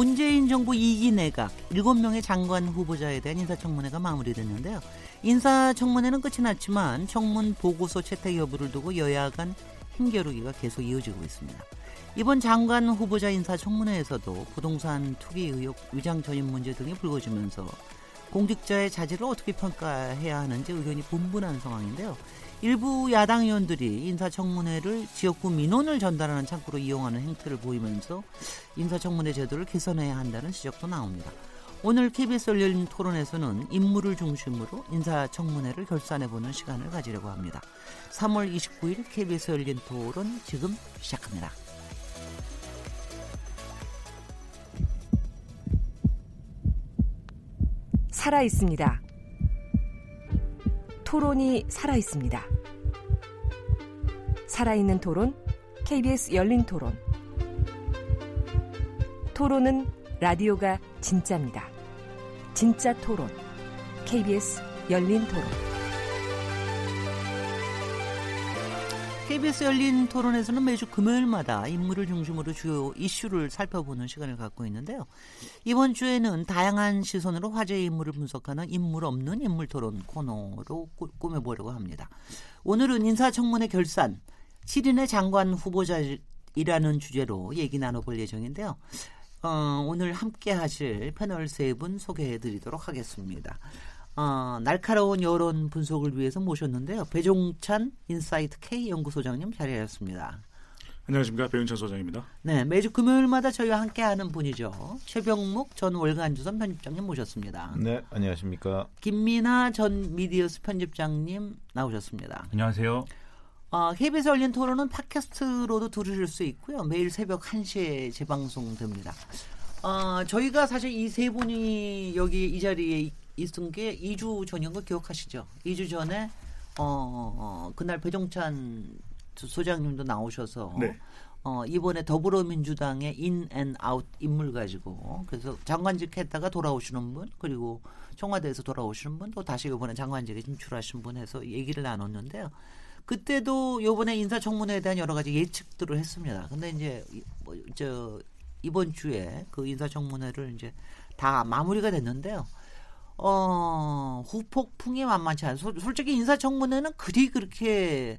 문재인 정부 2기 내각 7명의 장관 후보자에 대한 인사청문회가 마무리됐는데요. 인사청문회는 끝이 났지만 청문 보고서 채택 여부를 두고 여야 간 힘겨루기가 계속 이어지고 있습니다. 이번 장관 후보자 인사청문회에서도 부동산 투기 의혹, 위장 전입 문제 등이 불거지면서 공직자의 자질을 어떻게 평가해야 하는지 의견이 분분한 상황인데요. 일부 야당 의원들이 인사청문회를 지역구 민원을 전달하는 창구로 이용하는 행태를 보이면서 인사청문회 제도를 개선해야 한다는 지적도 나옵니다. 오늘 KBS 열린 토론에서는 인물을 중심으로 인사청문회를 결산해보는 시간을 가지려고 합니다. 3월 29일 KBS 열린 토론 지금 시작합니다. 살아 있습니다. 토론이 살아 있습니다. 살아있는 토론, KBS 열린 토론. 토론은 라디오가 진짜입니다. 진짜 토론, KBS 열린 토론. KBS 열린 토론에서는 매주 금요일마다 인물을 중심으로 주요 이슈를 살펴보는 시간을 갖고 있는데요. 이번 주에는 다양한 시선으로 화제의 인물을 분석하는 인물 없는 인물 토론 코너로 꾸며보려고 합니다. 오늘은 인사청문회 결산, 7인의 장관 후보자이라는 주제로 얘기 나눠볼 예정인데요. 어, 오늘 함께 하실 패널 세 분 소개해 드리도록 하겠습니다. 어, 날카로운 여론 분석을 위해서 모셨는데요. 배종찬 인사이트 K 연구소장님 자리하셨습니다. 안녕하십니까 배종찬 소장입니다. 네 매주 금요일마다 저희와 함께하는 분이죠. 최병묵 전 월간조선 편집장님 모셨습니다. 네 안녕하십니까. 김민하 전 미디어스 편집장님 나오셨습니다. 안녕하세요. 어, KBS 열린 토론은 팟캐스트로도 들으실 수 있고요. 매일 새벽 1시에 재방송됩니다. 어, 저희가 사실 이 세 분이 여기 이 자리에 있은 게 2주 전인 거 기억하시죠? 2주 전에 어, 어 그날 배종찬 소장님도 나오셔서 네. 어, 이번에 더불어민주당의 in and out 인물 가지고 그래서 장관직 했다가 돌아오시는 분 그리고 청와대에서 돌아오시는 분 또 다시 이번에 장관직에 진출하신 분 해서 얘기를 나눴는데요. 그때도 요번에 인사청문회에 대한 여러 가지 예측들을 했습니다. 근데 이제 뭐 저 이번 주에 그 인사청문회를 이제 다 마무리가 됐는데요. 어, 후폭풍이 만만치 않아요. 솔직히 인사청문회는 그리 그렇게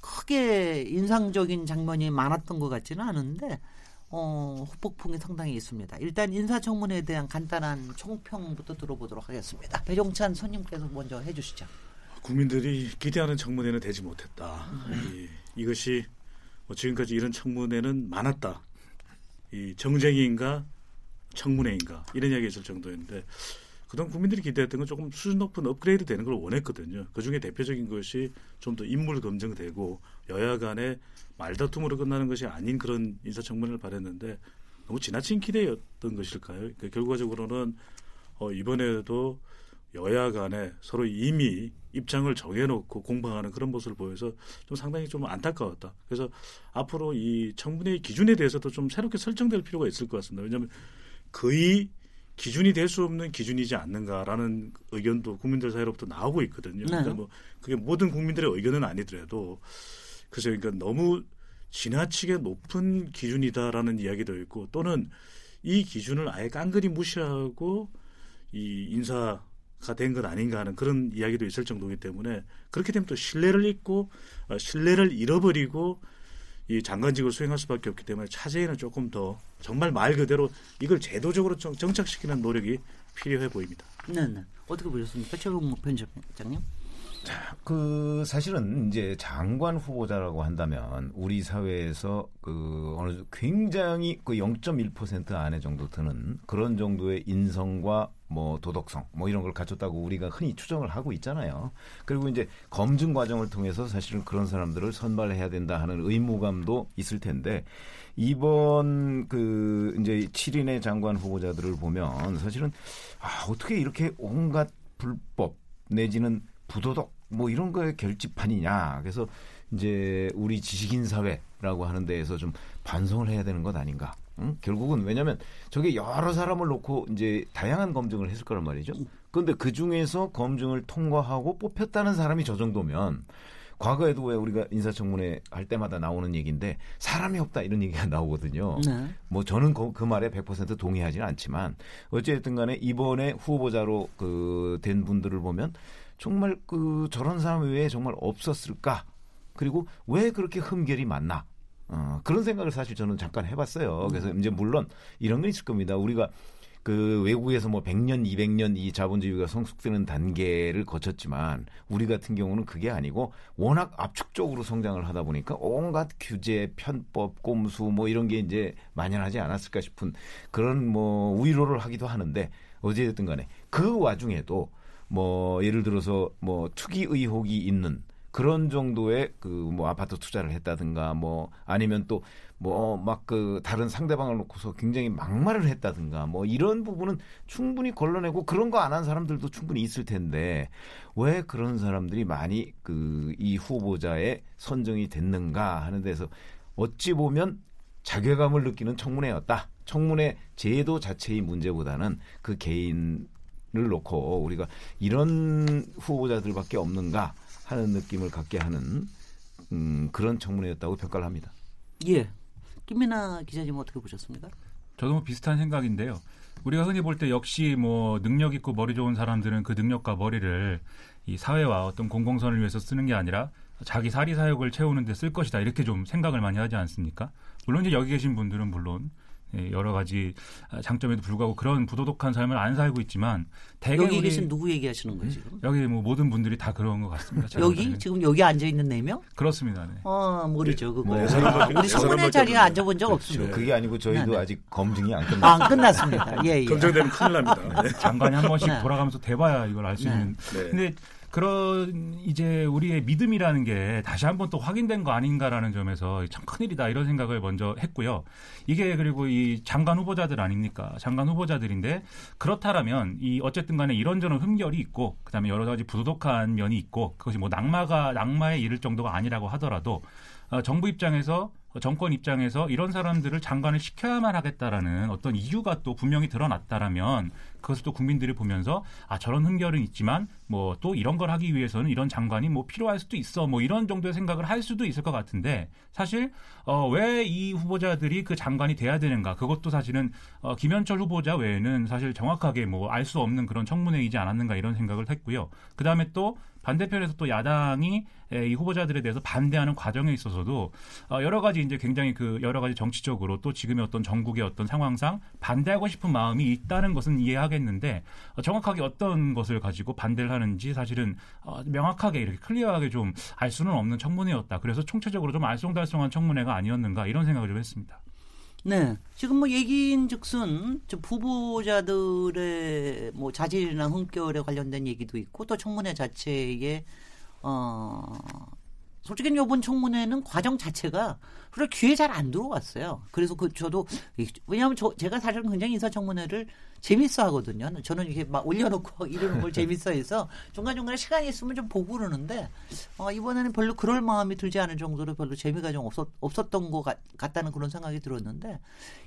크게 인상적인 장면이 많았던 것 같지는 않은데, 어, 후폭풍이 상당히 있습니다. 일단 인사청문회에 대한 간단한 총평부터 들어보도록 하겠습니다. 배종찬 손님께서 먼저 해주시죠. 국민들이 기대하는 청문회는 되지 못했다. 이, 이것이 뭐 지금까지 이런 청문회는 많았다. 이 정쟁인가 청문회인가 이런 이야기 있을 정도였는데 그동안 국민들이 기대했던 건 조금 수준 높은 업그레이드 되는 걸 원했거든요. 그 중에 대표적인 것이 좀 더 인물 검증되고 여야 간의 말다툼으로 끝나는 것이 아닌 그런 인사청문회를 바랬는데 너무 지나친 기대였던 것일까요? 그러니까 결과적으로는 어, 이번에도 여야 간에 서로 이미 입장을 정해놓고 공방하는 그런 모습을 보여서 좀 상당히 좀 안타까웠다. 그래서 앞으로 이 청문회의 기준에 대해서도 좀 새롭게 설정될 필요가 있을 것 같습니다. 왜냐하면 거의 기준이 될 수 없는 기준이지 않는가라는 의견도 국민들 사이로부터 나오고 있거든요. 그러니까 네. 뭐 그게 모든 국민들의 의견은 아니더라도 그래서 그러니까 너무 지나치게 높은 기준이다라는 이야기도 있고 또는 이 기준을 아예 깡그리 무시하고 이 인사가 된 것 아닌가 하는 그런 이야기도 있을 정도이기 때문에 그렇게 되면 또 신뢰를 잃고 어, 신뢰를 잃어버리고 이 장관직을 수행할 수밖에 없기 때문에 차제에는 조금 더 정말 말 그대로 이걸 제도적으로 정, 정착시키는 노력이 필요해 보입니다. 네, 네. 어떻게 보셨습니까? 최병묵 편집장님? 그 사실은 이제 장관 후보자라고 한다면 우리 사회에서 그 어느 정도 굉장히 그 0.1% 안에 정도 드는 그런 정도의 인성과 뭐 도덕성 뭐 이런 걸 갖췄다고 우리가 흔히 추정을 하고 있잖아요. 그리고 이제 검증 과정을 통해서 사실은 그런 사람들을 선발해야 된다 하는 의무감도 있을 텐데 이번 그 이제 7인의 장관 후보자들을 보면 사실은 아 어떻게 이렇게 온갖 불법 내지는 부도덕 뭐 이런 거에 결집판이냐. 그래서 이제 우리 지식인 사회라고 하는 데에서 좀 반성을 해야 되는 것 아닌가. 응? 결국은 왜냐하면 저게 여러 사람을 놓고 이제 다양한 검증을 했을 거란 말이죠. 그런데 그 중에서 검증을 통과하고 뽑혔다는 사람이 저 정도면 과거에도 왜 우리가 인사청문회 할 때마다 나오는 얘기인데 사람이 없다 이런 얘기가 나오거든요. 네. 뭐 저는 그, 그 말에 100% 동의하지는 않지만 어쨌든 간에 이번에 후보자로 그 된 분들을 보면 정말 그 저런 사람 외에 정말 없었을까? 그리고 왜 그렇게 흠결이 많나? 어, 그런 생각을 사실 저는 잠깐 해봤어요. 그래서 이제 물론 이런 건 있을 겁니다. 우리가 그 외국에서 뭐 100년, 200년 이 자본주의가 성숙되는 단계를 거쳤지만 우리 같은 경우는 그게 아니고 워낙 압축적으로 성장을 하다 보니까 온갖 규제, 편법, 꼼수 뭐 이런 게 이제 만연하지 않았을까 싶은 그런 뭐 위로를 하기도 하는데 어찌됐든 간에 그 와중에도 뭐 예를 들어서 뭐 투기 의혹이 있는 그런 정도의 그 뭐 아파트 투자를 했다든가 뭐 아니면 또 뭐 막 그 다른 상대방을 놓고서 굉장히 막말을 했다든가 뭐 이런 부분은 충분히 걸러내고 그런 거 안 한 사람들도 충분히 있을 텐데 왜 그런 사람들이 많이 그 이 후보자에 선정이 됐는가 하는 데서 어찌 보면 자괴감을 느끼는 청문회였다. 청문회 제도 자체의 문제보다는 그 개인을 놓고 우리가 이런 후보자들밖에 없는가 하는 느낌을 갖게 하는 음, 그런 청문회였다고 평가를 합니다. 예. 김민아 기자님 어떻게 보셨습니까? 저도 뭐 비슷한 생각인데요. 우리가 흔히 볼 때 역시 뭐 능력 있고 머리 좋은 사람들은 그 능력과 머리를 이 사회와 어떤 공공선을 위해서 쓰는 게 아니라 자기 사리 사욕을 채우는 데 쓸 것이다 이렇게 좀 생각을 많이 하지 않습니까? 물론 이제 여기 계신 분들은 물론 예, 여러 가지 장점에도 불구하고 그런 부도덕한 삶을 안 살고 있지만 대개 여기 우리 계신 누구 얘기하시는 거예요 지금? 여기 뭐 모든 분들이 다 그런 것 같습니다. 제가 여기 보기에는. 지금 여기 앉아 있는 네 명? 그렇습니다. 네. 어 모르죠 그거. 뭐 우리 청문회 자리에 앉아본 적 그렇죠. 없습니다. 그게 아니고 저희도 네, 네. 아직 검증이 안 아, 끝났습니다. 안 끝났습니다. 예, 예. 검증되면 큰일 납니다. 네. 장관이 한 번씩 네. 돌아가면서 대봐야 이걸 알수 네. 있는. 네. 근데 그런 이제 우리의 믿음이라는 게 다시 한번 또 확인된 거 아닌가라는 점에서 참 큰일이다 이런 생각을 먼저 했고요. 이게 그리고 이 장관 후보자들 아닙니까? 장관 후보자들인데 그렇다라면 이 어쨌든 간에 이런저런 흠결이 있고 그다음에 여러 가지 부도덕한 면이 있고 그것이 뭐 낙마가 낙마에 이를 정도가 아니라고 하더라도 어, 정부 입장에서 정권 입장에서 이런 사람들을 장관을 시켜야만 하겠다라는 어떤 이유가 또 분명히 드러났다라면 그것을 또 국민들이 보면서 아 저런 흠결은 있지만 뭐 또 이런 걸 하기 위해서는 이런 장관이 뭐 필요할 수도 있어 뭐 이런 정도의 생각을 할 수도 있을 것 같은데 사실 어, 왜 이 후보자들이 그 장관이 돼야 되는가 그것도 사실은 어, 김현철 후보자 외에는 사실 정확하게 뭐 알 수 없는 그런 청문회이지 않았는가 이런 생각을 했고요. 그 다음에 또 반대편에서 또 야당이 에, 이 후보자들에 대해서 반대하는 과정에 있어서도 어, 여러 가지 이제 굉장히 그 여러 가지 정치적으로 또 지금의 어떤 전국의 어떤 상황상 반대하고 싶은 마음이 있다는 것은 이해하겠는데 어, 정확하게 어떤 것을 가지고 반대를 하는지 사실은 어, 명확하게 이렇게 클리어하게 좀 알 수는 없는 청문회였다. 그래서 총체적으로 좀 알쏭달쏭한 청문회가 아니었는가 이런 생각을 좀 했습니다. 네. 지금 뭐 얘기인 즉슨 저 후보자들의 뭐 자질이나 흠결에 관련된 얘기도 있고 또 청문회 자체에 어 솔직히 이번 청문회는 과정 자체가 그래 귀에 잘안 들어왔어요. 그래서 그 저도 왜냐하면 저 제가 사실은 굉장히 인사청문회를 재밌어 하거든요. 저는 이렇게 막 올려놓고 이러는 걸 재밌어해서 중간 중간에 시간이 있으면 좀 보고 그러는데 어, 이번에는 별로 그럴 마음이 들지 않을 정도로 별로 재미가 좀 없었 없었던 것 같, 같다는 그런 생각이 들었는데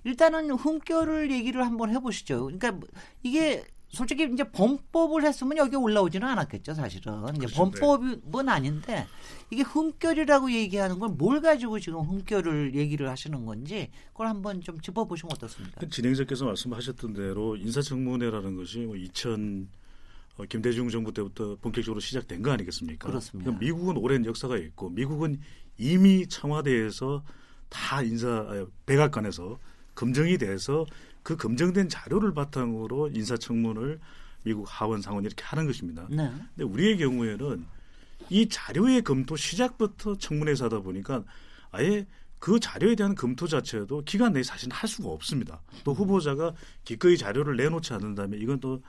일단은 흠결을 얘기를 한번 해보시죠. 그러니까 뭐 이게 솔직히 이제 범법을 했으면 여기 올라오지는 않았겠죠, 사실은. 이제 그렇죠, 범법은 아닌데 이게 흠결이라고 얘기하는 걸 뭘 가지고 지금 흠결을 얘기를 하시는 건지 그걸 한번 좀 짚어보시면 어떻습니까? 그 진행자께서 말씀하셨던 대로 인사청문회라는 것이 뭐 2000 어, 김대중 정부 때부터 본격적으로 시작된 거 아니겠습니까? 그렇습니다. 그럼 미국은 오랜 역사가 있고 미국은 이미 청와대에서 다 인사 아, 백악관에서 검증이 돼서 그 검증된 자료를 바탕으로 인사청문을 미국 하원 상원 이렇게 하는 것입니다. 네. 근데 우리의 경우에는 이 자료의 검토 시작부터 청문회에서 하다 보니까 아예 그 자료에 대한 검토 자체도 기간 내에 사실 할 수가 없습니다. 또 후보자가 기꺼이 자료를 내놓지 않는다면 이건 또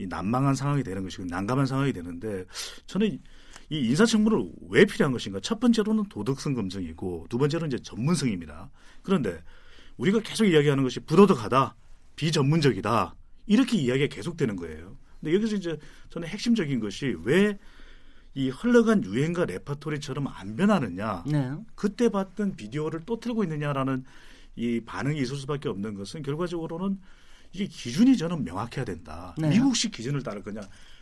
이 난망한 상황이 되는 것이고 난감한 상황이 되는데 저는 이 인사청문을 왜 필요한 것인가? 첫 번째로는 도덕성 검증이고 두 번째로는 이제 전문성입니다. 그런데 우리가 계속 이야기하는 것이 부도덕하다, 비전문적이다 이렇게 이야기가 계속되는 거예요. 근데 여기서 이제 저는 핵심적인 것이 왜 이 흘러간 유행과 레퍼토리처럼 안 변하느냐. 네. 그때 봤던 비디오를 또 틀고 있느냐라는 이 반응이 있을 수밖에 없는 것은 결과적으로는 이게 기준이 저는 명확해야 된다. 네. 미국식 기준을 따를 거냐.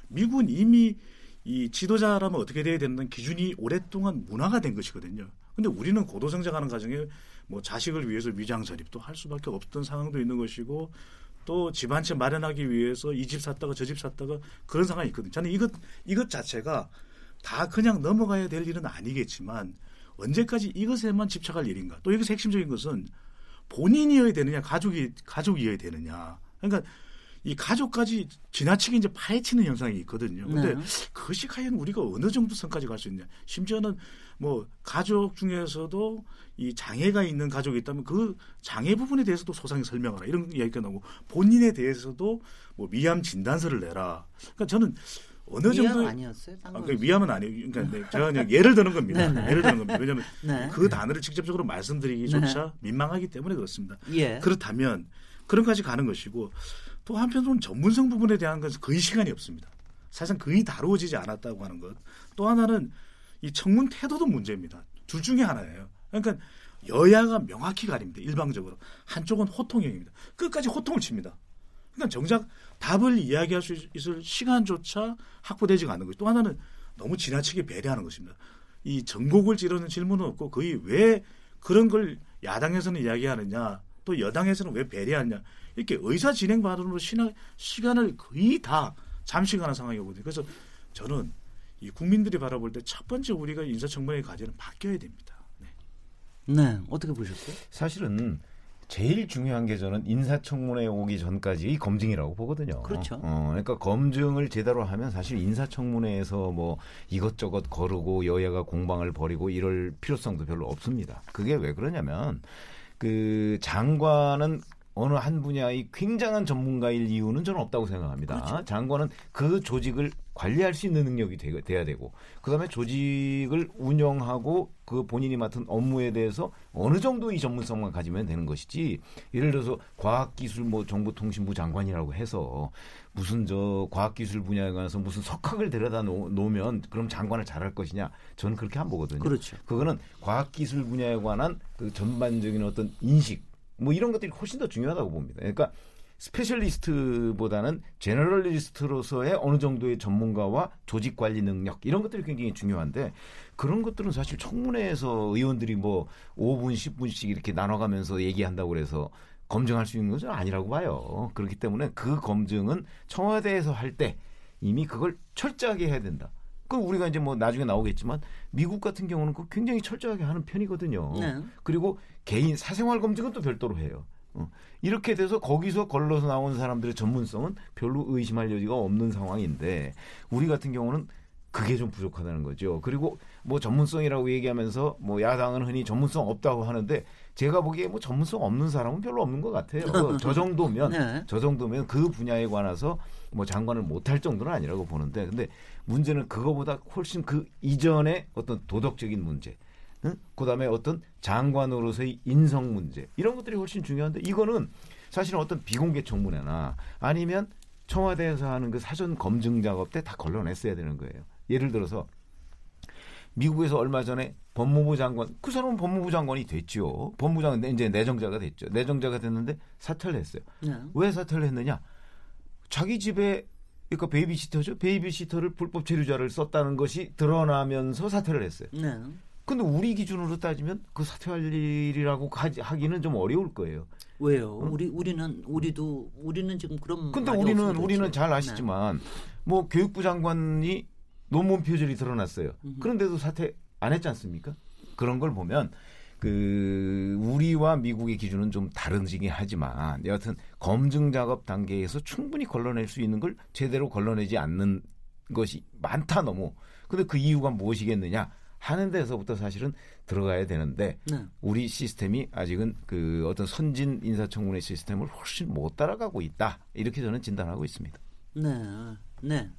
미국은 이미 이 지도자라면 어떻게 돼야 되는 기준이 오랫동안 문화가 된 것이거든요. 근데 우리는 고도 성장하는 과정에 뭐 자식을 위해서 위장 전입도 할 수밖에 없던 상황도 있는 것이고 또 집 한 채 마련하기 위해서 이 집 샀다가 저 집 샀다가 그런 상황이 있거든요. 저는 이것 이것 자체가 다 그냥 넘어가야 될 일은 아니겠지만 언제까지 이것에만 집착할 일인가? 또 여기서 핵심적인 것은 본인이어야 되느냐, 가족이 가족이어야 되느냐. 그러니까 이 가족까지 지나치게 이제 파헤치는 현상이 있거든요. 근데 네. 그것이 과연 우리가 어느 정도 선까지 갈 수 있냐. 심지어는 뭐 가족 중에서도 이 장애가 있는 가족이 있다면 그 장애 부분에 대해서도 소상히 설명하라 이런 이야기가 나오고 본인에 대해서도 뭐 미암 진단서를 내라. 그러니까 저는 어느 정도 아니었어요? 아, 딴 그? 위암은 아니에요. 그러니까 네, 제가 그냥 예를 드는 겁니다. 네, 네. 예를 드는 겁니다. 왜냐하면 네. 그 단어를 직접적으로 말씀드리기조차 민망하기 때문에 그렇습니다. 예. 그렇다면 그런까지 가는 것이고 또 한편으로는 전문성 부분에 대한 것은 거의 시간이 없습니다. 사실상 거의 다루어지지 않았다고 하는 것. 또 하나는 이 청문 태도도 문제입니다. 둘 중에 하나예요. 그러니까 여야가 명확히 가립니다. 일방적으로. 한쪽은 호통형입니다. 끝까지 호통을 칩니다. 그러니까 정작 답을 이야기할 수 있을 시간조차 확보되지가 않는 것이 또 하나는 너무 지나치게 배려하는 것입니다. 이 전곡을 찌르는 질문은 없고 거의 왜 그런 걸 야당에서는 이야기하느냐 또 여당에서는 왜 배려하느냐 이렇게 의사 진행 발언으로 시간을 거의 다 잠식하는 상황이 오거든요. 그래서 저는 이 국민들이 바라볼 때 첫 번째 우리가 인사청문회 과제는 바뀌어야 됩니다. 네. 네. 어떻게 보셨어요? 사실은 제일 중요한 게 저는 인사청문회 오기 전까지 이 검증이라고 보거든요. 그렇죠. 어, 그러니까 검증을 제대로 하면 사실 인사청문회에서 뭐 이것저것 거르고 여야가 공방을 벌이고 이럴 필요성도 별로 없습니다. 그게 왜 그러냐면 그 장관은 어느 한 분야의 굉장한 전문가일 이유는 저는 없다고 생각합니다. 그렇죠. 장관은 그 조직을 관리할 수 있는 능력이 되, 돼야 되고, 그다음에 조직을 운영하고 그 본인이 맡은 업무에 대해서 어느 정도의 전문성만 가지면 되는 것이지. 예를 들어서 과학기술 뭐 정보통신부 장관이라고 해서 무슨 저 과학기술 분야에 관해서 무슨 석학을 데려다 놓, 놓으면 그럼 장관을 잘할 것이냐? 저는 그렇게 안 보거든요. 그렇죠. 그거는 과학기술 분야에 관한 그 전반적인 어떤 인식 뭐 이런 것들이 훨씬 더 중요하다고 봅니다. 그러니까 스페셜리스트보다는 제너럴리스트로서의 어느 정도의 전문가와 조직 관리 능력 이런 것들이 굉장히 중요한데 그런 것들은 사실 청문회에서 의원들이 뭐 5분 10분씩 이렇게 나눠가면서 얘기한다고 그래서 검증할 수 있는 것은 아니라고 봐요. 그렇기 때문에 그 검증은 청와대에서 할 때 이미 그걸 철저하게 해야 된다. 그 우리가 이제 뭐 나중에 나오겠지만 미국 같은 경우는 그 굉장히 철저하게 하는 편이거든요. 네. 그리고 개인 사생활 검증은 또 별도로 해요. 어. 이렇게 돼서 거기서 걸러서 나온 사람들의 전문성은 별로 의심할 여지가 없는 상황인데 우리 같은 경우는 그게 좀 부족하다는 거죠. 그리고 뭐 전문성이라고 얘기하면서 뭐 야당은 흔히 전문성 없다고 하는데 제가 보기에 뭐 전문성 없는 사람은 별로 없는 것 같아요. 저 정도면 네. 저 정도면 그 분야에 관해서 뭐 장관을 못할 정도는 아니라고 보는데 근데 문제는 그거보다 훨씬 그 이전의 어떤 도덕적인 문제 응? 그다음에 어떤 장관으로서의 인성 문제 이런 것들이 훨씬 중요한데 이거는 사실은 어떤 비공개 청문회나 아니면 청와대에서 하는 그 사전 검증 작업 때 다 걸러냈어야 되는 거예요. 예를 들어서 미국에서 얼마 전에 법무부 장관 그 사람은 법무부 장관이 됐죠. 법무부 장관 이제 내정자가 됐죠. 내정자가 됐는데 사퇴를 했어요. 네. 왜 사퇴를 했느냐? 자기 집에 그러니까 베이비시터죠. 베이비시터를 불법 체류자를 썼다는 것이 드러나면서 사퇴를 했어요. 네. 근데 우리 기준으로 따지면 그 사퇴할 일이라고 하기는 좀 어려울 거예요. 왜요? 우리 우리는 우리도 우리는 지금 그런 어? 근데 우리는 없으면 우리는. 잘 아시지만 뭐 교육부 장관이 논문 표절이 드러났어요. 그런데도 사퇴 안 했지 않습니까? 그런 걸 보면 그 우리와 미국의 기준은 좀 다르긴 하지만 여하튼 검증 작업 단계에서 충분히 걸러낼 수 있는 걸 제대로 걸러내지 않는 것이 많다 너무. 근데 그 이유가 무엇이겠느냐 하는 데서부터 사실은 들어가야 되는데 네. 우리 시스템이 아직은 그 어떤 선진 인사청문회 시스템을 훨씬 못 따라가고 있다 이렇게 저는 진단하고 있습니다. 네. 네.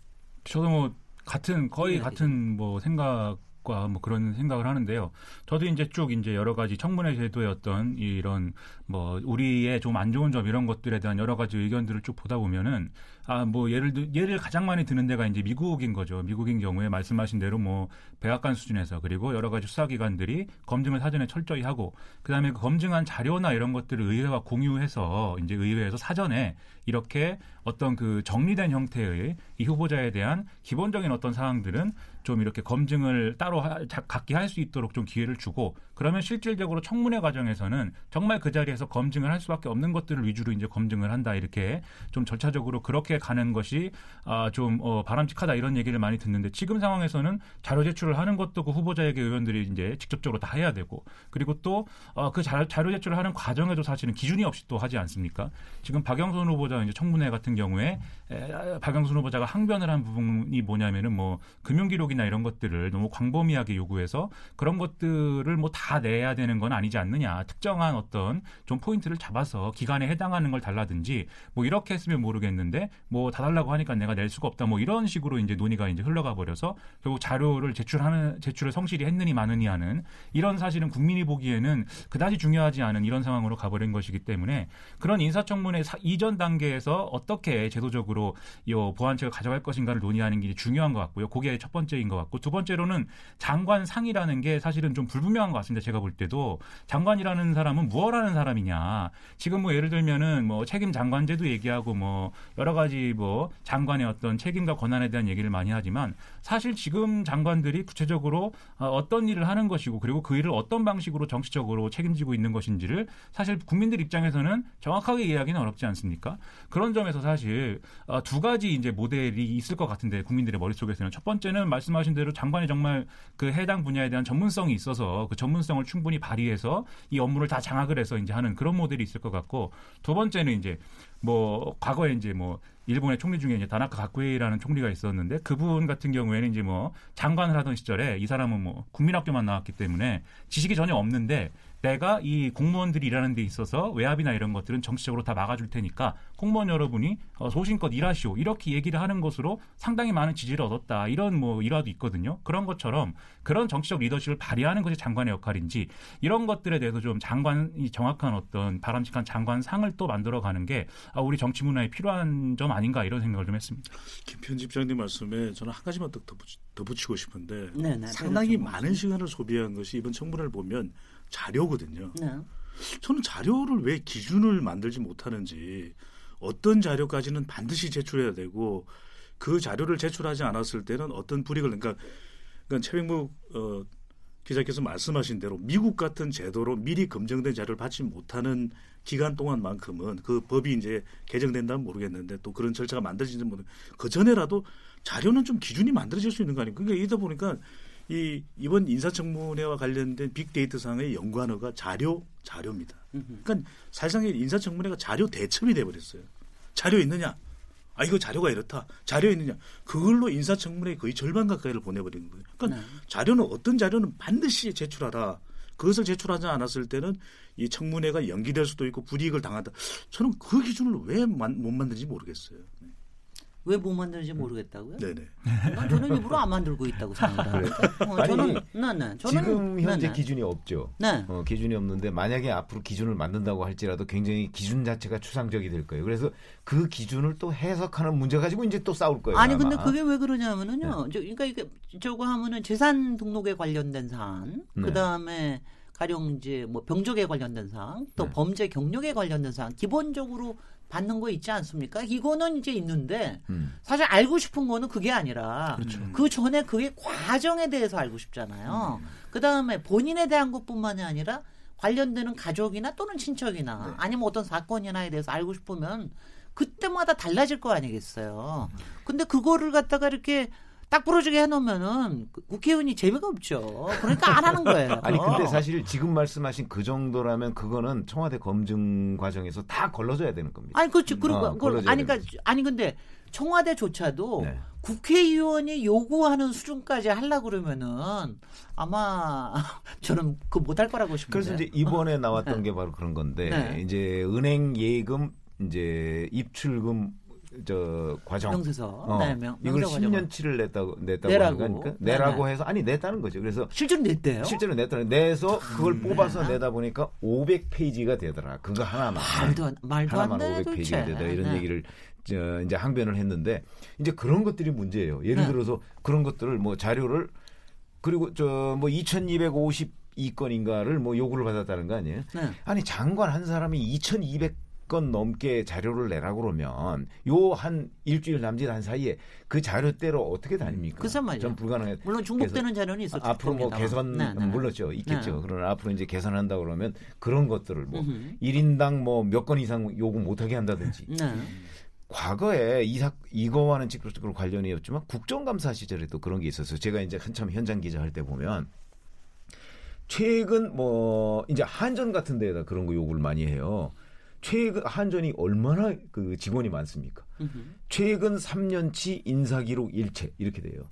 저도 뭐 같은 거의 네. 같은 뭐 생각 않을까 뭐 그런 생각을 하는데요. 저도 이제 쭉 이제 여러 가지 청문회 제도의 어떤 이런 뭐 우리의 좀 안 좋은 점 이런 것들에 대한 여러 가지 의견들을 쭉 보다 보면은 아 뭐 예를 들 예를 가장 많이 드는 데가 이제 미국인 거죠. 미국인 경우에 말씀하신 대로 뭐 백악관 수준에서 그리고 여러 가지 수사기관들이 검증을 사전에 철저히 하고 그다음에 그 검증한 자료나 이런 것들을 의회와 공유해서 이제 의회에서 사전에 이렇게 어떤 그 정리된 형태의 이 후보자에 대한 기본적인 어떤 사항들은 좀 이렇게 검증을 따로 갖게 할수 있도록 좀 기회를 주고 그러면 실질적으로 청문회 과정에서는 정말 그 자리에서 검증을 할 수밖에 없는 것들을 위주로 이제 검증을 한다 이렇게 좀 절차적으로 그렇게 가는 것이 아, 좀 어, 바람직하다 이런 얘기를 많이 듣는데 지금 상황에서는 자료 제출을 하는 것도 그 후보자에게 의원들이 이제 직접적으로 다 해야 되고 그리고 또그 어, 그 자료, 제출을 하는 과정에도 사실은 기준이 없이 또 하지 않습니까? 지금 박영선 후보자 이제 청문회 같은 경우에 에, 박영선 후보자가 항변을 한 부분이 뭐냐면은 뭐 금융 기록이나 이런 것들을 너무 광범위하게 요구해서 그런 것들을 뭐 다 내야 되는 건 아니지 않느냐. 특정한 어떤 좀 포인트를 잡아서 기간에 해당하는 걸 달라든지 뭐 이렇게 했으면 모르겠는데 뭐 다 달라고 하니까 내가 낼 수가 없다. 뭐 이런 식으로 이제 논의가 이제 흘러가 버려서 결국 자료를 제출하는 제출을 성실히 했느니 마느니 하는 이런 사실은 국민이 보기에는 그다지 중요하지 않은 이런 상황으로 가버린 것이기 때문에 그런 인사청문회 사, 이전 단계에서 어떻게 제도적으로 이 보안책을 가져갈 것인가를 논의하는 게 중요한 것 같고요. 그게 첫 번째인 것 같고 두 번째로는 장관상이라는 게 사실은 좀 불분명한 것 같습니다. 제가 볼 때도 장관이라는 사람은 무엇 하는 사람이냐. 지금 뭐 예를 들면은 뭐 책임 장관제도 얘기하고 뭐 여러 가지 뭐 장관의 어떤 책임과 권한에 대한 얘기를 많이 하지만 사실 지금 장관들이 구체적으로 어, 어떤 일을 하는 것이고 그리고 그 일을 어떤 방식으로 정치적으로 책임지고 있는 것인지를 사실 국민들 입장에서는 정확하게 이해하기는 어렵지 않습니까? 그런 점에서 사실 어, 두 가지 이제 모델이 있을 것 같은데 국민들의 머릿속에서는 첫 번째는 말씀하신 대로 장관이 정말 그 해당 분야에 대한 전문성이 있어서 그 전문성을 충분히 발휘해서 이 업무를 다 장악을 해서 이제 하는 그런 모델이 있을 것 같고 두 번째는 이제 뭐 과거에 이제 뭐 일본의 총리 중에 이제 다나카 가쿠에이라는 총리가 있었는데 그분 같은 경우에는 이제 뭐 장관을 하던 시절에 이 사람은 뭐 국민학교만 나왔기 때문에 지식이 전혀 없는데 내가 이 공무원들이 일하는 데 있어서 외압이나 이런 것들은 정치적으로 다 막아줄 테니까 공무원 여러분이 어, 소신껏 일하시오. 이렇게 얘기를 하는 것으로 상당히 많은 지지를 얻었다. 이런 뭐 일화도 있거든요. 그런 것처럼 그런 정치적 리더십을 발휘하는 것이 장관의 역할인지 이런 것들에 대해서 좀 장관이 정확한 어떤 바람직한 장관상을 또 만들어가는 게 아, 우리 정치 문화에 필요한 점 아닌가 이런 생각을 좀 했습니다. 김 편집장님 말씀에 저는 한 가지만 더 덧붙이고 싶은데 네네, 상당히 많은 시간을 소비한 것이 이번 청문회를 보면 자료거든요. 네. 저는 자료를 왜 기준을 만들지 못하는지 어떤 자료까지는 반드시 제출해야 되고 그 자료를 제출하지 않았을 때는 어떤 불이익을 그러니까, 그러니까 최병무 어, 기자께서 말씀하신 대로 미국 같은 제도로 미리 검증된 자료를 받지 못하는 기간 동안만큼은 그 법이 이제 개정된다면 모르겠는데 또 그런 절차가 만들어지는 모르 그 전에라도 자료는 좀 기준이 만들어질 수 있는 거 아닙니까? 그러니까 이러다 보니까 이 이번 인사청문회와 관련된 빅데이터 상의 연관어가 자료 자료입니다. 그러니까 사실상의 인사청문회가 자료 대첩이 돼버렸어요. 자료 있느냐? 아 이거 자료가 이렇다. 자료 있느냐? 그걸로 인사청문회 거의 절반 가까이를 보내버리는 거예요. 그러니까 네. 자료는 어떤 자료는 반드시 제출하라. 그것을 제출하지 않았을 때는 이 청문회가 연기될 수도 있고 불이익을 당한다. 저는 그 기준을 왜 못 만드는지 모르겠어요. 네. 왜못 만드는지 모르겠다고요? 네네. 난 저는 일부러 안 만들고 있다고 생각합니다. 어, 저는, 네, 네. 저는, 지금 현재 네, 네. 기준이 없죠. 네. 어, 기준이 없는데 만약에 앞으로 기준을 만든다고 할지라도 굉장히 기준 자체가 추상적이 될 거예요. 그래서 그 기준을 또 해석하는 문제 가지고 이제 또 싸울 거예요. 아니 아마. 근데 그게 왜 그러냐면은요. 저, 그러니까 이게 저거 하면은 재산 등록에 관련된 사안, 네. 그 다음에 가령 이제 뭐 병적에 관련된 사항, 또 네. 범죄 경력에 관련된 사항, 기본적으로 받는 거 있지 않습니까? 이거는 이제 있는데 음. 사실 알고 싶은 거는 그게 아니라 그렇죠. 그 전에 그게 과정에 대해서 알고 싶잖아요. 그 다음에 본인에 대한 것뿐만이 아니라 관련되는 가족이나 또는 친척이나 네. 아니면 어떤 사건이나에 대해서 알고 싶으면 그때마다 달라질 거 아니겠어요. 근데 그거를 갖다가 이렇게 딱 부러지게 해놓으면은 그 국회의원이 재미가 없죠. 그러니까 안 하는 거예요. 아니 근데 사실 지금 말씀하신 그 정도라면 그거는 청와대 검증 과정에서 다 걸러져야 되는 겁니다. 아니 그렇지. 그리고 어, 그걸 아니 그러니까 되는 아니 근데 청와대조차도 네. 국회의원이 요구하는 수준까지 하려 그러면은 아마 저는 그 못할 거라고 싶은데. 그래서 이제 이번에 나왔던 게 바로 그런 건데 네. 이제 은행 예금 이제 입출금 저 과정 명세서 어, 네, 명, 이걸 명세 과정은. 10년치를 냈다고 냈다고 내라고. 하니까 네, 내라고 네. 해서 아니 냈다는 거죠. 그래서 실제로 냈대요. 실제로 냈더니 내서 그걸 뽑아서 네. 내다 보니까 500페이지가 되더라. 그거 하나만. 말도 안, 말도 안 하나만 되네 500페이지가 도대체. 되다 이런 네. 얘기를 저 이제 항변을 했는데 이제 그런 것들이 문제예요. 예를 네. 들어서 그런 것들을 뭐 자료를 그리고 저 뭐 2252건인가를 뭐 요구를 받았다는 거 아니에요? 네. 아니 장관 한 사람이 2200 건 넘게 자료를 내라고 그러면 요 한 일주일 남짓 한 사이에 그 자료대로 어떻게 다닙니까? 글쎄 말이죠. 전 불가능해. 물론 중복되는 자료는 있었을 아, 앞으로 뭐. 개선 네, 네. 물렀죠 있겠죠. 네. 그러나 앞으로 이제 개선한다 그러면 그런 것들을 뭐 음흠. 1인당 뭐 몇 건 이상 요구 못하게 한다든지 네. 과거에 이사 이거와는 직접적으로 관련이 없지만 국정감사 시절에 또 그런 게 있었어요. 제가 이제 한참 현장 기자 할 때 보면 최근 뭐 이제 한전 같은 데에다 그런 거 요구를 많이 해요. 최근 한전이 얼마나 그 직원이 많습니까? 음흠. 최근 3년치 인사 기록 일체 이렇게 돼요.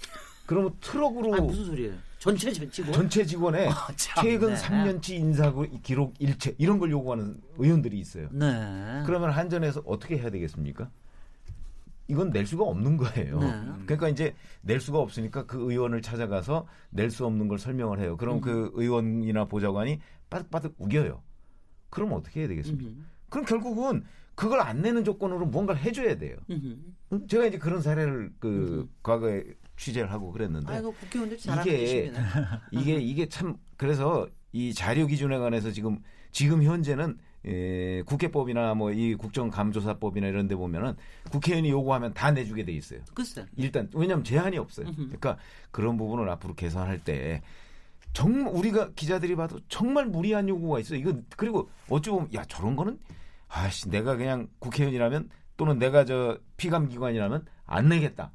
그러면 트럭으로 아니 무슨 소리예요? 전체 직원? 전체 아, 참, 최근 네. 3년치 인사 기록 일체 이런 걸 요구하는 의원들이 있어요. 네. 그러면 한전에서 어떻게 해야 되겠습니까? 이건 낼 수가 없는 거예요. 네. 그러니까 이제 낼 수가 없으니까 그 의원을 찾아가서 낼 수 없는 걸 설명을 해요. 그럼 그 의원이나 보좌관이 빠득빠득 우겨요. 그럼 어떻게 해야 되겠습니까? 음흠. 그럼 결국은 그걸 안 내는 조건으로 뭔가를 해줘야 돼요. 음흠. 응? 제가 이제 그런 사례를 그 과거에 취재를 하고 그랬는데 아이고 이게. 이게 이게 참 그래서 이 자료 기준에 관해서 지금 지금 현재는 에, 국회법이나 뭐 이 국정감조사법이나 이런 데 보면은 국회의원이 요구하면 다 내주게 돼 있어요. 글쎄. 일단 왜냐하면 제한이 없어요. 음흠. 그러니까 그런 부분을 앞으로 개선할 때 정말 우리가 기자들이 봐도 정말 무리한 요구가 있어요. 이거 그리고 어찌 보면 야 저런 거는 아씨 내가 그냥 국회의원이라면 또는 내가 저 피감 기관이라면 안 내겠다.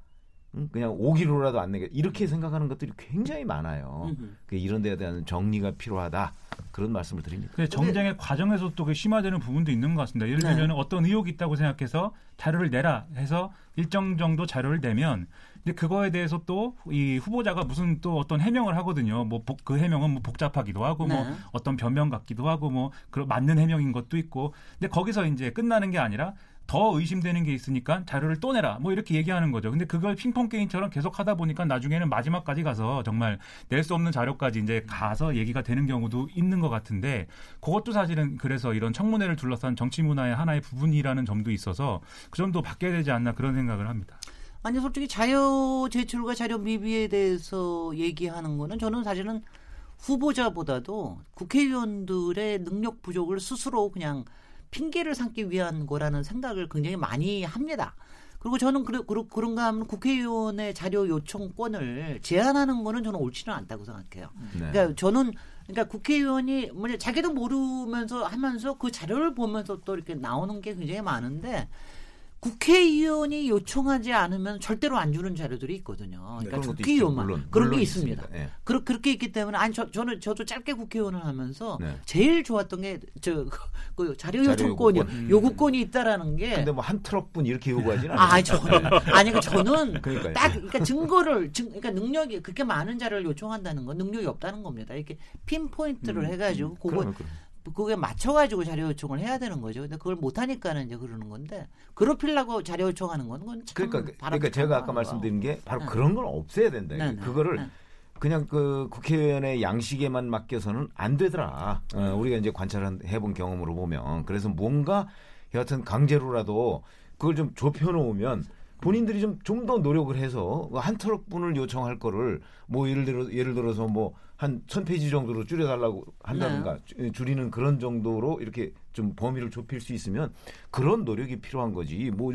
응? 그냥 오기로라도 안 내겠다. 이렇게 생각하는 것들이 굉장히 많아요. 그 이런 데에 대한 정리가 필요하다. 그런 말씀을 드립니다. 근데 정쟁의 과정에서 또 그게 심화되는 부분도 있는 것 같습니다. 예를 들면 네. 어떤 의혹이 있다고 생각해서 자료를 내라 해서 일정 정도 자료를 내면 근데 그거에 대해서 또 이 후보자가 무슨 또 어떤 해명을 하거든요. 뭐 그 해명은 뭐 복잡하기도 하고 뭐 네. 어떤 변명 같기도 하고 뭐 그런 맞는 해명인 것도 있고 근데 거기서 이제 끝나는 게 아니라 더 의심되는 게 있으니까 자료를 또 내라 뭐 이렇게 얘기하는 거죠. 근데 그걸 핑퐁 게임처럼 계속 하다 보니까 나중에는 마지막까지 가서 정말 낼 수 없는 자료까지 이제 가서 얘기가 되는 경우도 있는 것 같은데 그것도 사실은 그래서 이런 청문회를 둘러싼 정치 문화의 하나의 부분이라는 점도 있어서 그 점도 바뀌어야 되지 않나 그런 생각을 합니다. 아니 솔직히 자료 제출과 자료 미비에 대해서 얘기하는 거는 저는 사실은 후보자보다도 국회의원들의 능력 부족을 스스로 그냥 핑계를 삼기 위한 거라는 생각을 굉장히 많이 합니다. 그리고 저는 그러, 그러, 그런가 하면 국회의원의 자료 요청권을 제한하는 거는 저는 옳지는 않다고 생각해요. 네. 그러니까 저는 그러니까 국회의원이 뭐냐 자기도 모르면서 하면서 그 자료를 보면서 또 이렇게 나오는 게 굉장히 많은데 국회의원이 요청하지 않으면 절대로 안 주는 자료들이 있거든요. 네, 그러니까 것도 국회의원만. 물론. 그런 물론 게 있습니다. 있습니다. 예. 그렇 그렇게 있기 때문에 아니 저, 저는 저도 짧게 국회의원을 하면서 네. 제일 좋았던 게저 그 자료 요청권이 요구권. 요구권이 있다라는 게 근데 뭐 한 트럭분 이렇게 요구하지는 아, 않아요. 아니 저는 아니 그 저는 그러니까요. 딱 그러니까 증거를 증 그러니까 능력이 그렇게 많은 자료를 요청한다는 건 능력이 없다는 겁니다. 이렇게 핀 포인트를 해가지고 그거 그러면 그럼. 그게 맞춰가지고 자료 요청을 해야 되는 거죠. 근데 그걸 못 하니까는 이제 그러는 건데 괴롭히려고 자료 요청하는 건 그건 참 그러니까 바람 그러니까 제가 아까 말씀드린 게 바로 네. 그런 걸 없애야 된다. 네, 네, 그거를 네. 그냥 그 국회의원의 양식에만 맡겨서는 안 되더라. 어, 우리가 이제 관찰한 해본 경험으로 보면 그래서 뭔가 여하튼 강제로라도 그걸 좀 좁혀놓으면 본인들이 좀 좀 더 노력을 해서 한 트럭분을 요청할 거를 뭐 예를 들어 예를 들어서 뭐 한 천 페이지 정도로 줄여 달라고 한다든가 네. 주- 줄이는 그런 정도로 이렇게 좀 범위를 좁힐 수 있으면 그런 노력이 필요한 거지. 뭐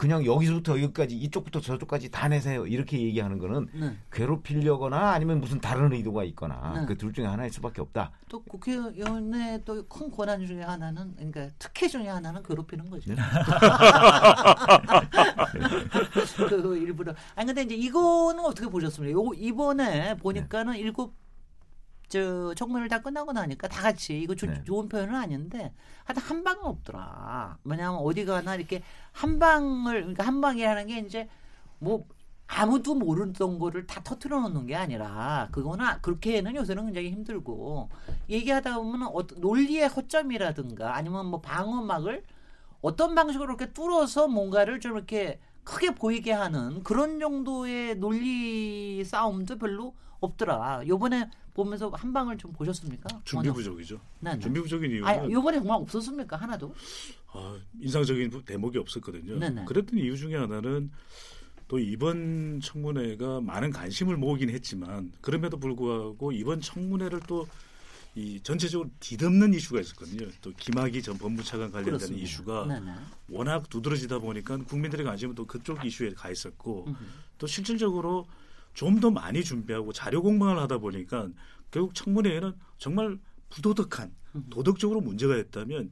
그냥 여기서부터 여기까지 이쪽부터 저쪽까지 다 내세요 이렇게 얘기하는 거는 네. 괴롭히려거나 아니면 무슨 다른 의도가 있거나 네. 그둘 중에 하나일 수밖에 없다. 또 국회의원의 또 큰 권한 중에 하나는 그러니까 특혜 중에 하나는 괴롭히는 거죠. 네. 그 일부러. 아니 근데 이제 이거는 어떻게 보셨습니까? 요 이번에 보니까는 일곱 저 청문회를 다 끝나고 나니까 다 같이 이거 조- 네. 좋은 표현은 아닌데 하여튼 한 방은 없더라. 왜냐하면 어디 가나 이렇게 한 방을 그러니까 한 방이라는 게 이제 뭐 아무도 모르던 거를 다 터트려 놓는 게 아니라 그거나 그렇게는 요새는 굉장히 힘들고 얘기하다 보면 어떤 논리의 허점이라든가 아니면 뭐 방어막을 어떤 방식으로 이렇게 뚫어서 뭔가를 좀 이렇게 크게 보이게 하는 그런 정도의 논리 싸움도 별로 없더라. 요번에 보면서 한 방을 좀 보셨습니까? 준비? 부족이죠. 네, 네. 준비 부족인 이유는 아, 요번에 정말 없었습니까? 하나도? 아, 인상적인 부- 대목이 없었거든요. 네네. 그랬던 이유 중에 하나는 또 이번 청문회가 많은 관심을 모으긴 했지만 그럼에도 불구하고 이번 청문회를 또 이 전체적으로 뒤덮는 이슈가 있었거든요. 또 김학의 전 법무차관 관련된 그렇습니다. 이슈가 네네. 워낙 두드러지다 보니까 국민들의 관심은 또 그쪽 이슈에 가 있었고 음흠. 또 실질적으로 좀 더 많이 준비하고 자료 공방을 하다 보니까 결국 청문회에는 정말 부도덕한 도덕적으로 문제가 있다면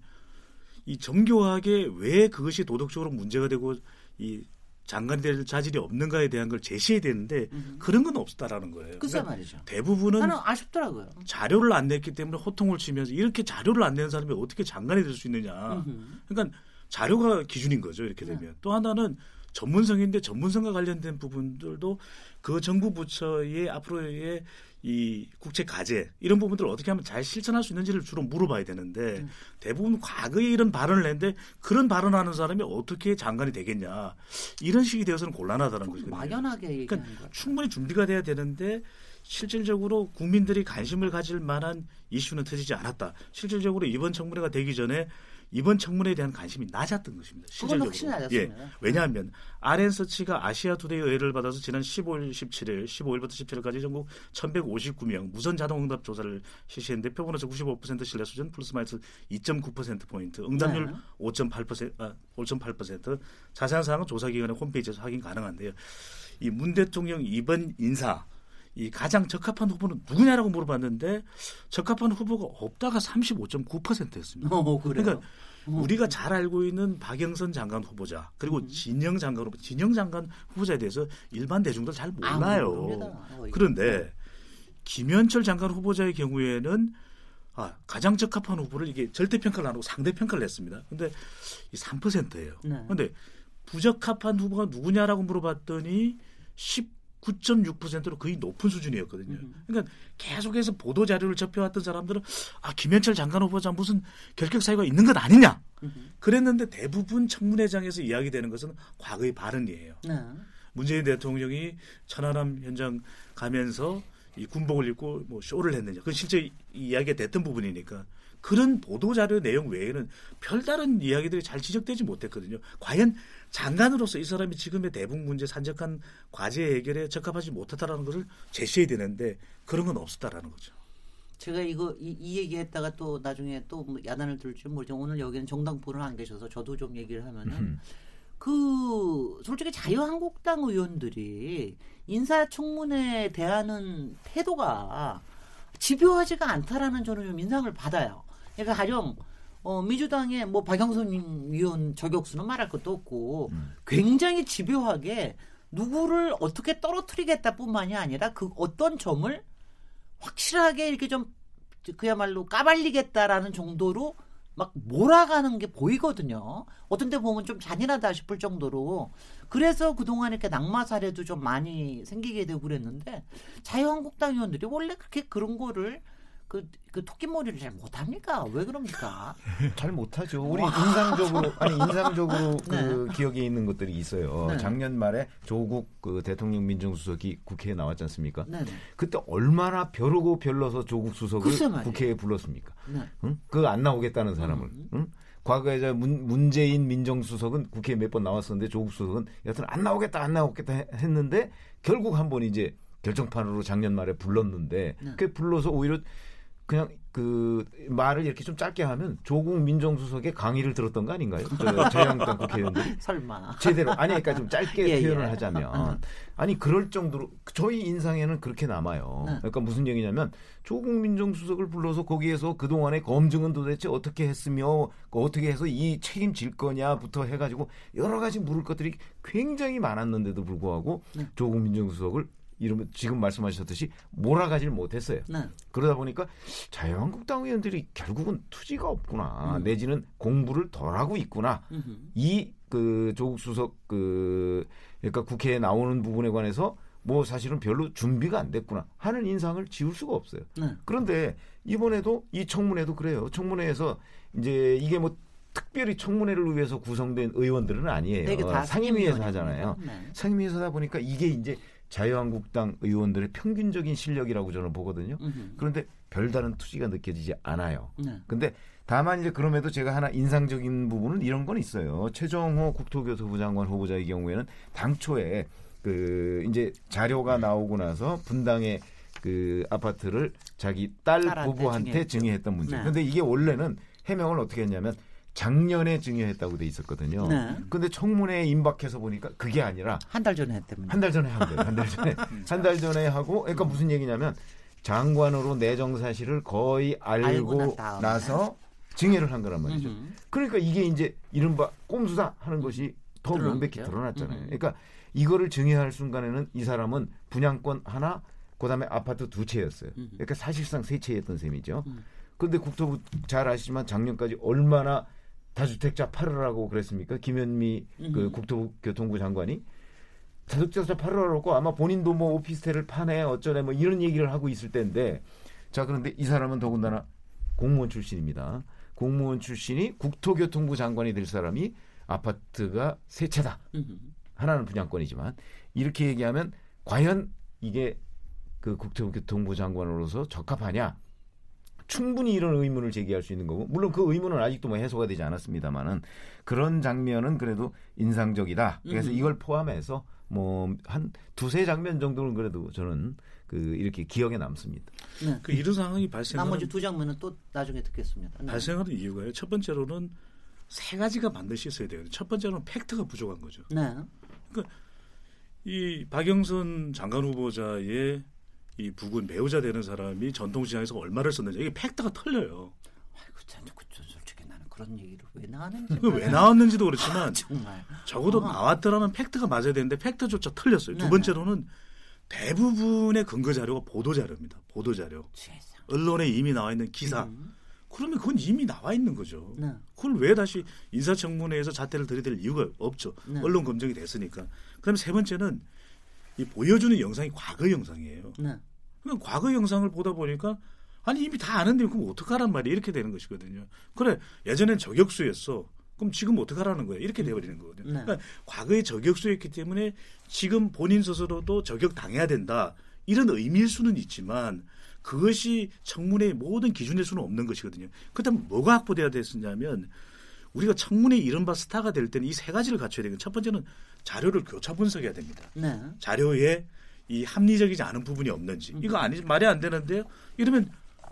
이 정교하게 왜 그것이 도덕적으로 문제가 되고 이 장관이 될 자질이 없는가에 대한 걸 제시해야 되는데 그런 건 없었다라는 거예요. 글쎄 그러니까 말이죠. 대부분은 나는 아쉽더라고요. 자료를 안 냈기 때문에 호통을 치면서 이렇게 자료를 안 내는 사람이 어떻게 장관이 될 수 있느냐. 음흠. 그러니까 자료가 기준인 거죠. 이렇게 네. 되면. 또 하나는 전문성인데 전문성과 관련된 부분들도 그 정부 부처의 앞으로의 이 국책 과제 이런 부분들을 어떻게 하면 잘 실천할 수 있는지를 주로 물어봐야 되는데 음. 대부분 과거에 이런 발언을 했는데 그런 발언하는 사람이 어떻게 장관이 되겠냐 이런 식이 되어서는 곤란하다는 좀 거거든요. 막연하게 그러니까. 충분히 준비가 돼야 되는데 실질적으로 국민들이 관심을 가질 만한 이슈는 터지지 않았다. 실질적으로 이번 청문회가 되기 전에 이번 청문회에 대한 관심이 낮았던 것입니다. 실질적으로. 예. 왜냐하면 RN서치가 아시아 투데이 의뢰를 받아서 지난 15일, 17일, 15일부터 17일까지 전국 1,159명 무선 자동 응답 조사를 실시했는데 표본오차 95% 신뢰 수준 플러스 마이너스 2.9% 포인트, 응답률 네. 5.8% 아, 5.8% 자세한 사항은 조사 기관의 홈페이지에서 확인 가능한데요. 이 문 대통령 이번 인사 이 가장 적합한 후보는 누구냐라고 물어봤는데 적합한 후보가 없다가 35.9%였습니다. 어. 그러니까 우리가 잘 알고 있는 박영선 장관 후보자 그리고 음. 진영 장관 후보, 진영 장관 후보자에 대해서 일반 대중들 잘 몰라요. 모릅니다. 어. 그런데 김현철 장관 후보자의 경우에는 아, 가장 적합한 후보를 이게 절대 평가를 안 하고 상대 평가를 했습니다. 근데 이 3%예요. 네. 근데 부적합한 후보가 누구냐라고 물어봤더니 19.6%로 거의 높은 수준이었거든요. 음. 그러니까 계속해서 보도 자료를 접해왔던 사람들은 아 김현철 장관 후보자 무슨 결격 사유가 있는 것 아니냐. 그랬는데 대부분 청문회장에서 이야기되는 것은 과거의 발언이에요. 네. 문재인 대통령이 천안함 현장 가면서 이 군복을 입고 뭐 쇼를 했느냐. 그건 실제 이- 이야기가 됐던 부분이니까 그런 보도 자료 내용 외에는 별다른 이야기들이 잘 지적되지 못했거든요. 과연 장관으로서 이 사람이 지금의 대북 문제 산적한 과제 해결에 적합하지 못하다라는 것을 제시해야 되는데 그런 건 없었다라는 거죠. 제가 이거 이, 이 얘기했다가 또 나중에 또뭐 야단을 들지 모르지만 오늘 여기는 정당 분은 안 계셔서 저도 좀 얘기를 하면은 그 솔직히 자유한국당 의원들이 인사청문회에 대하는 태도가 집요하지가 않다라는 저는 좀 인상을 받아요. 그러니까 가령 어, 민주당의 뭐 박영선 위원 저격수는 말할 것도 없고 굉장히 집요하게 누구를 어떻게 떨어뜨리겠다뿐만이 아니라 그 어떤 점을 확실하게 이렇게 좀 그야말로 까발리겠다라는 정도로 막 몰아가는 게 보이거든요. 어떤 데 보면 좀 잔인하다 싶을 정도로. 그래서 그동안 이렇게 낙마 사례도 좀 많이 생기게 되고 그랬는데 자유한국당 의원들이 원래 그렇게 그런 거를 그, 그 토끼머리를 잘 못합니까? 왜 그럽니까? 잘 못하죠. 우리 인상적으로 아니 인상적으로 네. 그 기억에 있는 것들이 있어요. 네. 작년 말에 조국 그 대통령 민정수석이 국회에 나왔지 않습니까? 네네. 그때 얼마나 벼르고 별러서 조국 수석을. 국회에 불렀습니까? 네. 응? 그거 안 나오겠다는 사람을. 음. 응? 과거에 저 문, 문재인 민정수석은 국회에 몇 번 나왔었는데 조국 수석은 여튼 안 나오겠다 안 나오겠다 해- 했는데 결국 한 번 이제 결정판으로 작년 말에 불렀는데 네. 그 불러서 오히려 그냥 그 말을 이렇게 좀 짧게 하면 조국 민정수석의 강의를 들었던 거 아닌가요? 저 자유한국당 국회의원들이 설마. 제대로 아니 그러니까 좀 짧게 예, 표현을 예. 하자면 아니 그럴 정도로 저희 인상에는 그렇게 남아요. 네. 그러니까 무슨 얘기냐면 조국 민정수석을 불러서 거기에서 그 동안의 검증은 도대체 어떻게 했으며 그 어떻게 해서 이 책임질 거냐부터 해가지고 여러 가지 물을 것들이 굉장히 많았는데도 불구하고 네. 조국 민정수석을 이러면 지금 말씀하셨듯이 몰아가질 못했어요. 네. 그러다 보니까 자유한국당 의원들이 결국은 투지가 없구나 음. 내지는 공부를 덜 하고 있구나 음흠. 이그 조국 수석 그 그러니까 국회에 나오는 부분에 관해서 뭐 사실은 별로 준비가 안 됐구나 하는 인상을 지울 수가 없어요. 네. 그런데 이번에도 이 청문회도 그래요. 청문회에서 이제 이게 뭐 특별히 청문회를 위해서 구성된 의원들은 아니에요. 네, 상임위에서. 하잖아요. 네. 상임위에서 하다 보니까 이게 이제 자유한국당 의원들의 평균적인 실력이라고 저는 보거든요. 음흠. 그런데 별다른 투지가 느껴지지 않아요. 네. 근데 다만 이제 그럼에도 제가 하나 인상적인 부분은 이런 건 있어요. 최정호 국토교토부 장관 후보자의 경우에는 당초에 그 이제 자료가 나오고 나서 분당의 그 아파트를 자기 딸 부부한테. 증여했던 문제. 네. 근데 이게 원래는 해명을 어떻게 했냐면 작년에 증여했다고 돼 있었거든요. 네. 근데 청문회에 임박해서 보니까 그게 아니라 한 달 전에 했답니다. 한달 전에 한 거예요. 한 달 전에. 한 달 전에 하고, 그러니까 무슨 얘기냐면 장관으로 내정 사실을 거의 알고, 알고. 나서 증여를 한 거란 말이죠. 음흠. 그러니까 이게 이제 이른바 꼼수다 하는 것이 더. 명백히 드러났잖아요. 음. 그러니까 이거를 증여할 순간에는 이 사람은 분양권 하나, 그다음에 아파트 두 채였어요. 음. 그러니까 사실상 세 채였던 셈이죠. 음. 그런데 국토부 잘 아시지만 작년까지 얼마나 다주택자 팔으라고 그랬습니까? 김현미 그 음. 국토교통부 장관이 다주택자 팔으라고 아마 본인도 뭐 오피스텔을 파네 어쩌네 뭐 이런 얘기를 하고 있을 때인데 자 그런데 이 사람은 더군다나 공무원 출신입니다. 공무원 출신이 국토교통부 장관이 될 사람이 아파트가 세 채다. 하나는 분양권이지만 이렇게 얘기하면 과연 이게 그 국토교통부 장관으로서 적합하냐? 충분히 이런 의문을 제기할 수 있는 거고 물론 그 의문은 아직도 뭐 해소가 되지 않았습니다만은 그런 장면은 그래도 인상적이다. 그래서 음. 이걸 포함해서 뭐 한 두세 장면 정도는 그래도 저는 그 이렇게 기억에 남습니다. 네. 그 이런 상황이 발생하는 나머지 두 장면은 또 나중에 듣겠습니다. 네. 발생하는 이유가요. 첫 번째로는 세 가지가 반드시 있어야 돼요. 첫 번째로는 팩트가 부족한 거죠. 네. 이 박영선 장관 후보자의 이 부군 배우자 되는 사람이 전통시장에서 얼마를 썼는지 이게 팩트가 틀려요. 아이고 참, 그, 저, 솔직히 나는 그런 얘기를 왜 나왔는지 그왜 나왔는지도 그렇지만 정말 적어도 어. 나왔더라면 팩트가 맞아야 되는데 팩트조차 틀렸어요. 두 네네. 번째로는 대부분의 근거 자료가 보도 자료입니다. 보도 자료. 세상. 언론에 이미 나와 있는 기사. 음. 그러면 그건 이미 나와 있는 거죠. 네. 그걸 왜 다시 인사청문회에서 잣대를 들이댈 이유가 없죠. 네. 언론 검증이 됐으니까. 그다음에 세 번째는 이 보여주는 영상이 과거 영상이에요. 네. 그러니까 과거 영상을 보다 보니까 아니 이미 다 아는데 그럼 어떡하란 말이야 이렇게 되는 것이거든요. 그래 예전엔 저격수였어. 그럼 지금 어떡하라는 거야 이렇게 돼버리는 거거든요. 네. 그러니까 과거에 저격수였기 때문에 지금 본인 스스로도 저격 당해야 된다 이런 의미일 수는 있지만 그것이 청문회의 모든 기준일 수는 없는 것이거든요. 그렇다면 뭐가 확보돼야 됐었냐면 우리가 청문회 이른바 스타가 될 때는 이 세 가지를 갖춰야 되는 첫 번째는 자료를 교차 분석해야 됩니다. 네. 자료에 이 합리적이지 않은 부분이 없는지 이거 아니 말이 안 되는데요. 이러면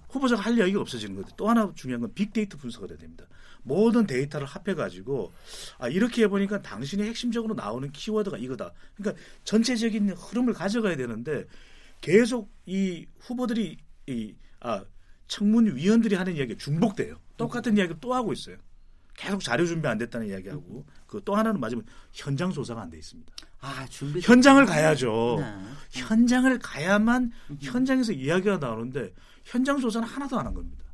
후보자가 할 이야기가 없어지는 거죠. 또 하나 중요한 건 빅데이터 분석을 해야 됩니다. 모든 데이터를 합해 가지고 아 이렇게 해보니까 당신이 핵심적으로 나오는 키워드가 이거다. 그러니까 전체적인 흐름을 가져가야 되는데 계속 이 후보들이 이 아 청문위원들이 하는 이야기 가 중복돼요. 똑같은 이야기를 또 하고 있어요. 계속 자료 준비 안 됐다는 이야기하고 그 또 하나는 맞으면 현장 조사가 안 돼 있습니다. 아 준비. 현장을 가야죠. 네. 현장을 가야만 현장에서 이야기가 나오는데 현장 조사는 하나도 안 한 겁니다.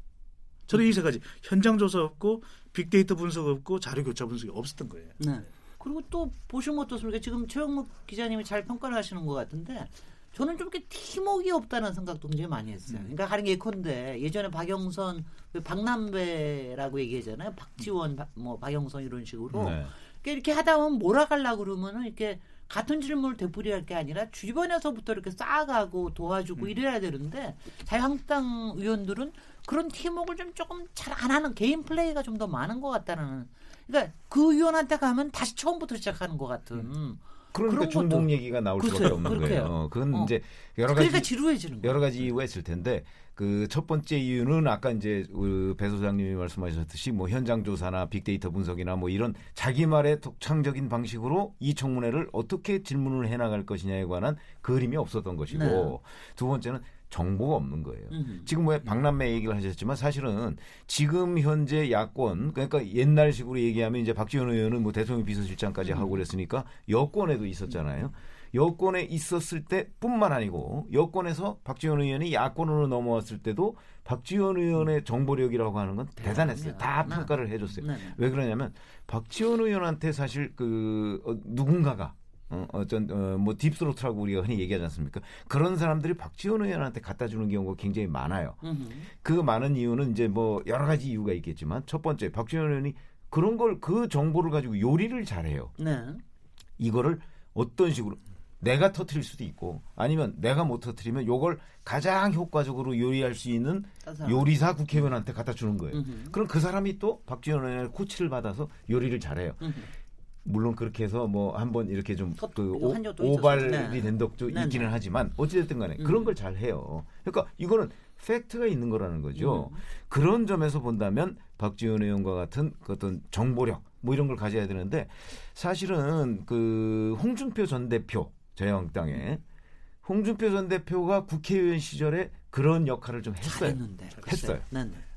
저는 이 세 가지 현장 조사 없고 빅데이터 분석 없고 자료 교차 분석이 없었던 거예요. 네. 그리고 또 보시면 어떻습니까? 지금 최영목 기자님이 잘 평가를 하시는 것 같은데 저는 좀 이렇게 팀워크가 없다는 생각도 굉장히 많이 했어요. 그러니까 하는 게 예컨대 예전에 박영선 그 박남배라고 얘기하잖아요. 박지원, 박- 뭐 박영선 이런 식으로 네. 그러니까 이렇게 하다 보면 몰아가려고 그러면은 이렇게 같은 질문을 되풀이할 게 아니라 주변에서부터 이렇게 쌓아가고 도와주고 이래야 되는데 자유한국당 의원들은 그런 팀워크를 좀 조금 잘 안 하는 개인 플레이가 좀 더 많은 것 같다는 그러니까 그 의원한테 가면 다시 처음부터 시작하는 것 같은 그러니까 중복 얘기가 나올 글쎄요, 수밖에 없는 그렇게요. 거예요. 어, 그건 어. 이제 여러 가지 그러니까 지루해지는. 여러 가지 이유가 있을 텐데 그 첫 번째 이유는 아까 이제 그배 소장님이 말씀하셨듯이 뭐 현장 조사나 빅데이터 분석이나 뭐 이런 자기 말의 독창적인 방식으로 이 청문회를 어떻게 질문을 해 나갈 것이냐에 관한 그림이 없었던 것이고 네. 두 번째는 정보가 없는 거예요. 음. 지금 왜 박남매 얘기를 하셨지만 사실은 지금 현재 야권 그러니까 옛날식으로 얘기하면 이제 박지원 의원은 뭐 대통령 비서실장까지 하고 그랬으니까 여권에도 있었잖아요. 여권에 있었을 때뿐만 아니고 여권에서 박지원 의원이 야권으로 넘어왔을 때도 박지원 의원의 정보력이라고 하는 건 대단했어요. 다. 평가를 해줬어요. 네, 네. 왜 그러냐면 박지원 의원한테 사실 그 어, 누군가가 어, 어떤 어, 뭐 딥스로트라고 우리가 흔히 얘기하지 않습니까? 그런 사람들이 박지원 의원한테 갖다 주는 경우가 굉장히 많아요. 음. 그 많은 이유는 이제 뭐 여러 가지 이유가 있겠지만 첫 번째 박지원 의원이 그런 걸 그 정보를 가지고 요리를 잘해요. 네. 이거를 어떤 식으로 내가 터트릴 수도 있고 아니면 내가 못 터트리면 요걸 가장 효과적으로 요리할 수 있는 딴 사람. 요리사 국회의원한테 갖다 주는 거예요. 음흠. 그럼 그 사람이 또 박지원 의원의 코치를 받아서 요리를 잘해요. 음흠. 물론 그렇게 해서 뭐 한번 이렇게 좀 터- 그 이거 오- 한 적도 오발이 있었어요. 네. 된 적도 네, 있기는 네. 하지만 어찌됐든 간에 음. 그런 걸 잘 해요. 그러니까 이거는 팩트가 있는 거라는 거죠. 음. 그런 점에서 본다면 박지원 의원과 같은 그 어떤 정보력 뭐 이런 걸 가져야 되는데 사실은 그 홍준표 전 대표 자유한국당의 홍준표 전 대표가 국회의원 시절에 그런 역할을 좀 했어요. 잘했는데. 했어요.